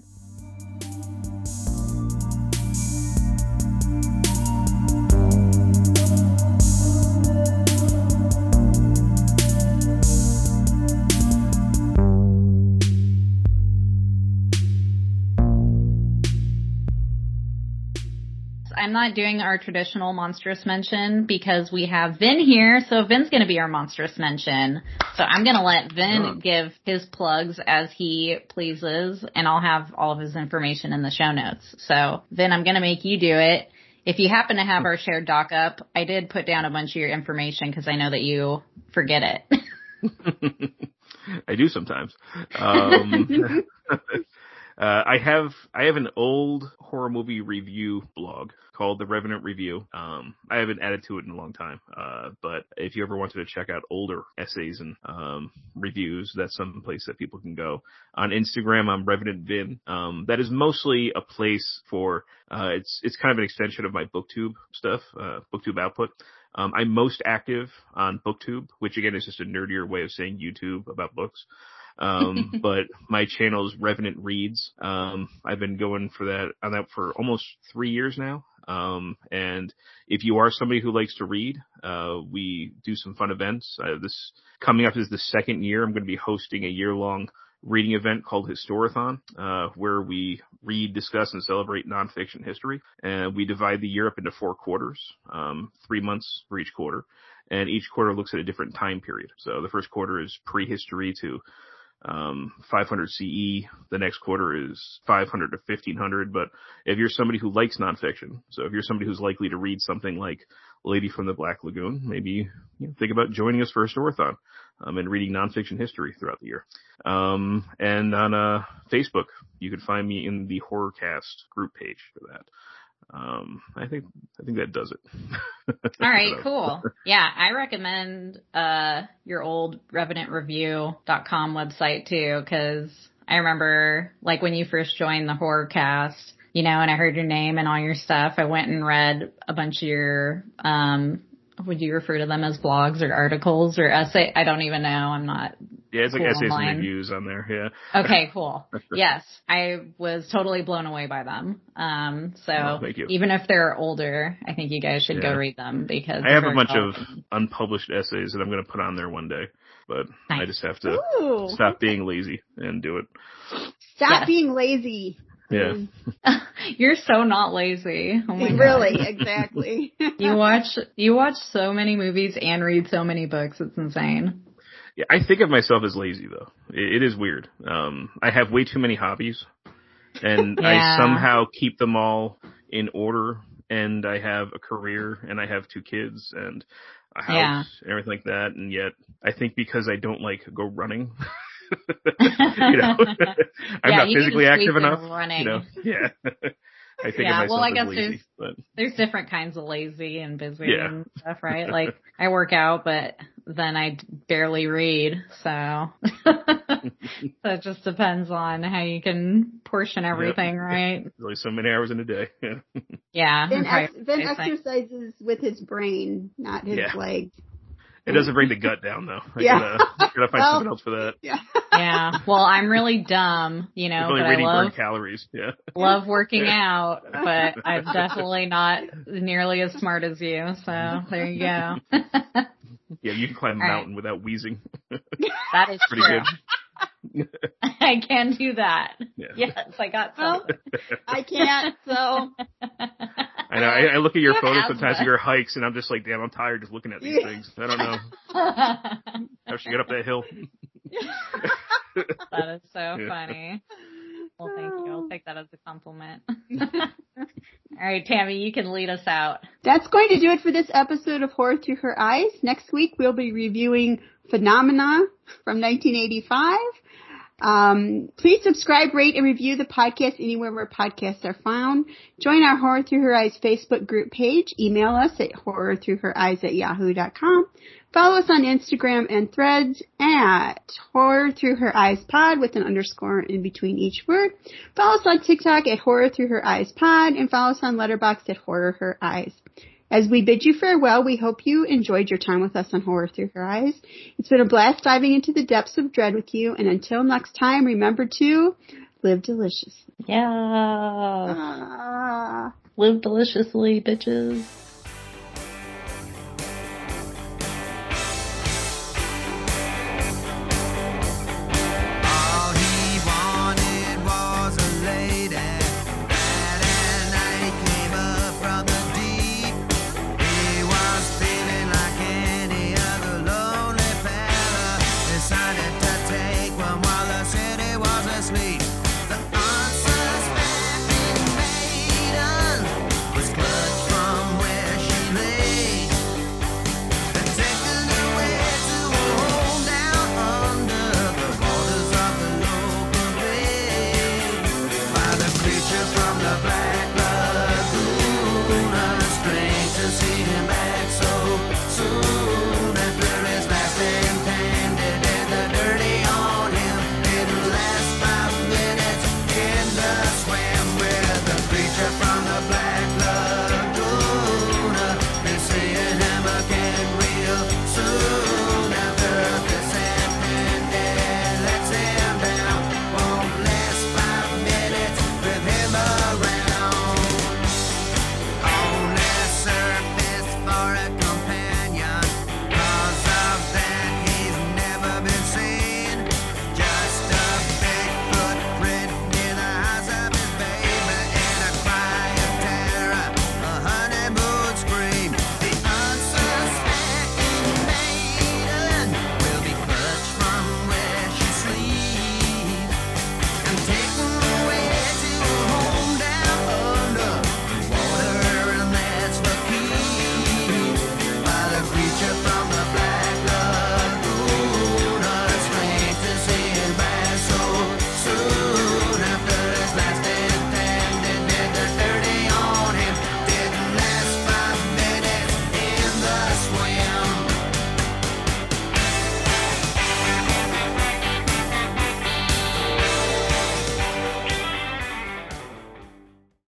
I'm not doing our traditional monstrous mention because we have Vin here, so Vin's gonna be our monstrous mention. So I'm gonna let Vin Oh. give his plugs as he pleases, and I'll have all of his information in the show notes. So Vin, I'm gonna make you do it. If you happen to have our shared doc up, I did put down a bunch of your information because I know that you forget it. I do sometimes. Um, uh, I have I have an old horror movie review blog called The Revenant Review. Um, I haven't added to it in a long time, uh, but if you ever wanted to check out older essays and um, reviews, that's some place that people can go. On Instagram, I'm Revenant Vin. Um, that is mostly a place for uh, it's it's kind of an extension of my BookTube stuff, uh, BookTube output. Um, I'm most active on BookTube, which again is just a nerdier way of saying YouTube about books. Um, but my channel is Revenant Reads. Um, I've been going for that on that for almost three years now. Um, and if you are somebody who likes to read, uh, we do some fun events. Uh, this coming up is the second year. I'm going to be hosting a year long reading event called Historathon, uh, where we read, discuss, and celebrate nonfiction history. And we divide the year up into four quarters, um, three months for each quarter. And each quarter looks at a different time period. So the first quarter is prehistory to um, 500 CE. The next quarter is 500 to 1500. But if you're somebody who likes nonfiction, so if you're somebody who's likely to read something like Lady from the Black Lagoon, maybe you know, think about joining us for Historathon um, and reading nonfiction history throughout the year. Um, and on uh, Facebook, you can find me in the Horrorcast group page for that. Um, I think I think that does it. All right, cool. Yeah, I recommend uh your old revenantreview.com website too cuz I remember like when you first joined the horror cast, you know, and I heard your name and all your stuff, I went and read a bunch of your um would you refer to them as blogs or articles or essay? I don't even know. I'm not. Yeah, it's like cool essays online. and reviews on there. Yeah. Okay, cool. yes, I was totally blown away by them. Um, so Oh, thank you. even if they're older, I think you guys should go read them because I have a bunch all- of unpublished essays that I'm going to put on there one day, but I just have to Ooh. stop being lazy and do it. Stop Yes. being lazy. Yeah. You're so not lazy. Oh my God. really, exactly. You watch you watch so many movies and read so many books. It's insane. Yeah, I think of myself as lazy though. It, it is weird. Um, I have way too many hobbies, and Yeah. I somehow keep them all in order. And I have a career, and I have two kids, and a house, Yeah. and everything like that. And yet, I think because I don't like go running, you know, I'm Yeah, not you need to physically active enough. running. You know, yeah. I think Yeah, of myself well, I as guess lazy, but There's different kinds of lazy and busy Yeah. and stuff, right? Like I work out, but then I barely read. So so it just depends on how you can portion everything, right? there's only so many hours in a day. Yeah. Yeah. Vin, ex- vin exercises with his brain, not his Yeah. legs. It doesn't bring the gut down though. I Yeah. gotta, gotta find Well, something oh. else for that. Yeah. Yeah. Well, I'm really dumb, you know, It's only but I reading love burn calories. Yeah. love working out, but I'm definitely not nearly as smart as you. So there you go. Yeah, you can climb a All right. mountain without wheezing. that is Pretty true. good. I can do that. Yeah. Yes, I got Well, some. I can't, so I know. I, I look at your You have photos asthma. sometimes of your hikes, and I'm just like, damn, I'm tired just looking at these things. I don't know how she get up that hill. that is so Yeah. funny. Well, thank you. I'll take that as a compliment. All right, Tammy, you can lead us out. That's going to do it for this episode of Horror Through Her Eyes. Next week we'll be reviewing Phenomena from 1985. Um, please subscribe, rate, and review the podcast anywhere where podcasts are found. Join our Horror Through Her Eyes Facebook group page. Email us at horrorthroughhereyes at yahoo.com. Follow us on Instagram and threads at Horror Through Her Eyes Pod with an underscore in between each word. Follow us on TikTok at Horror Through Her Eyes Pod and follow us on Letterboxd at Horror Her Eyes. As we bid you farewell, we hope you enjoyed your time with us on Horror Through Her Eyes. It's been a blast diving into the depths of dread with you, and until next time, remember to live deliciously. Yeah. Ah. Live deliciously, bitches.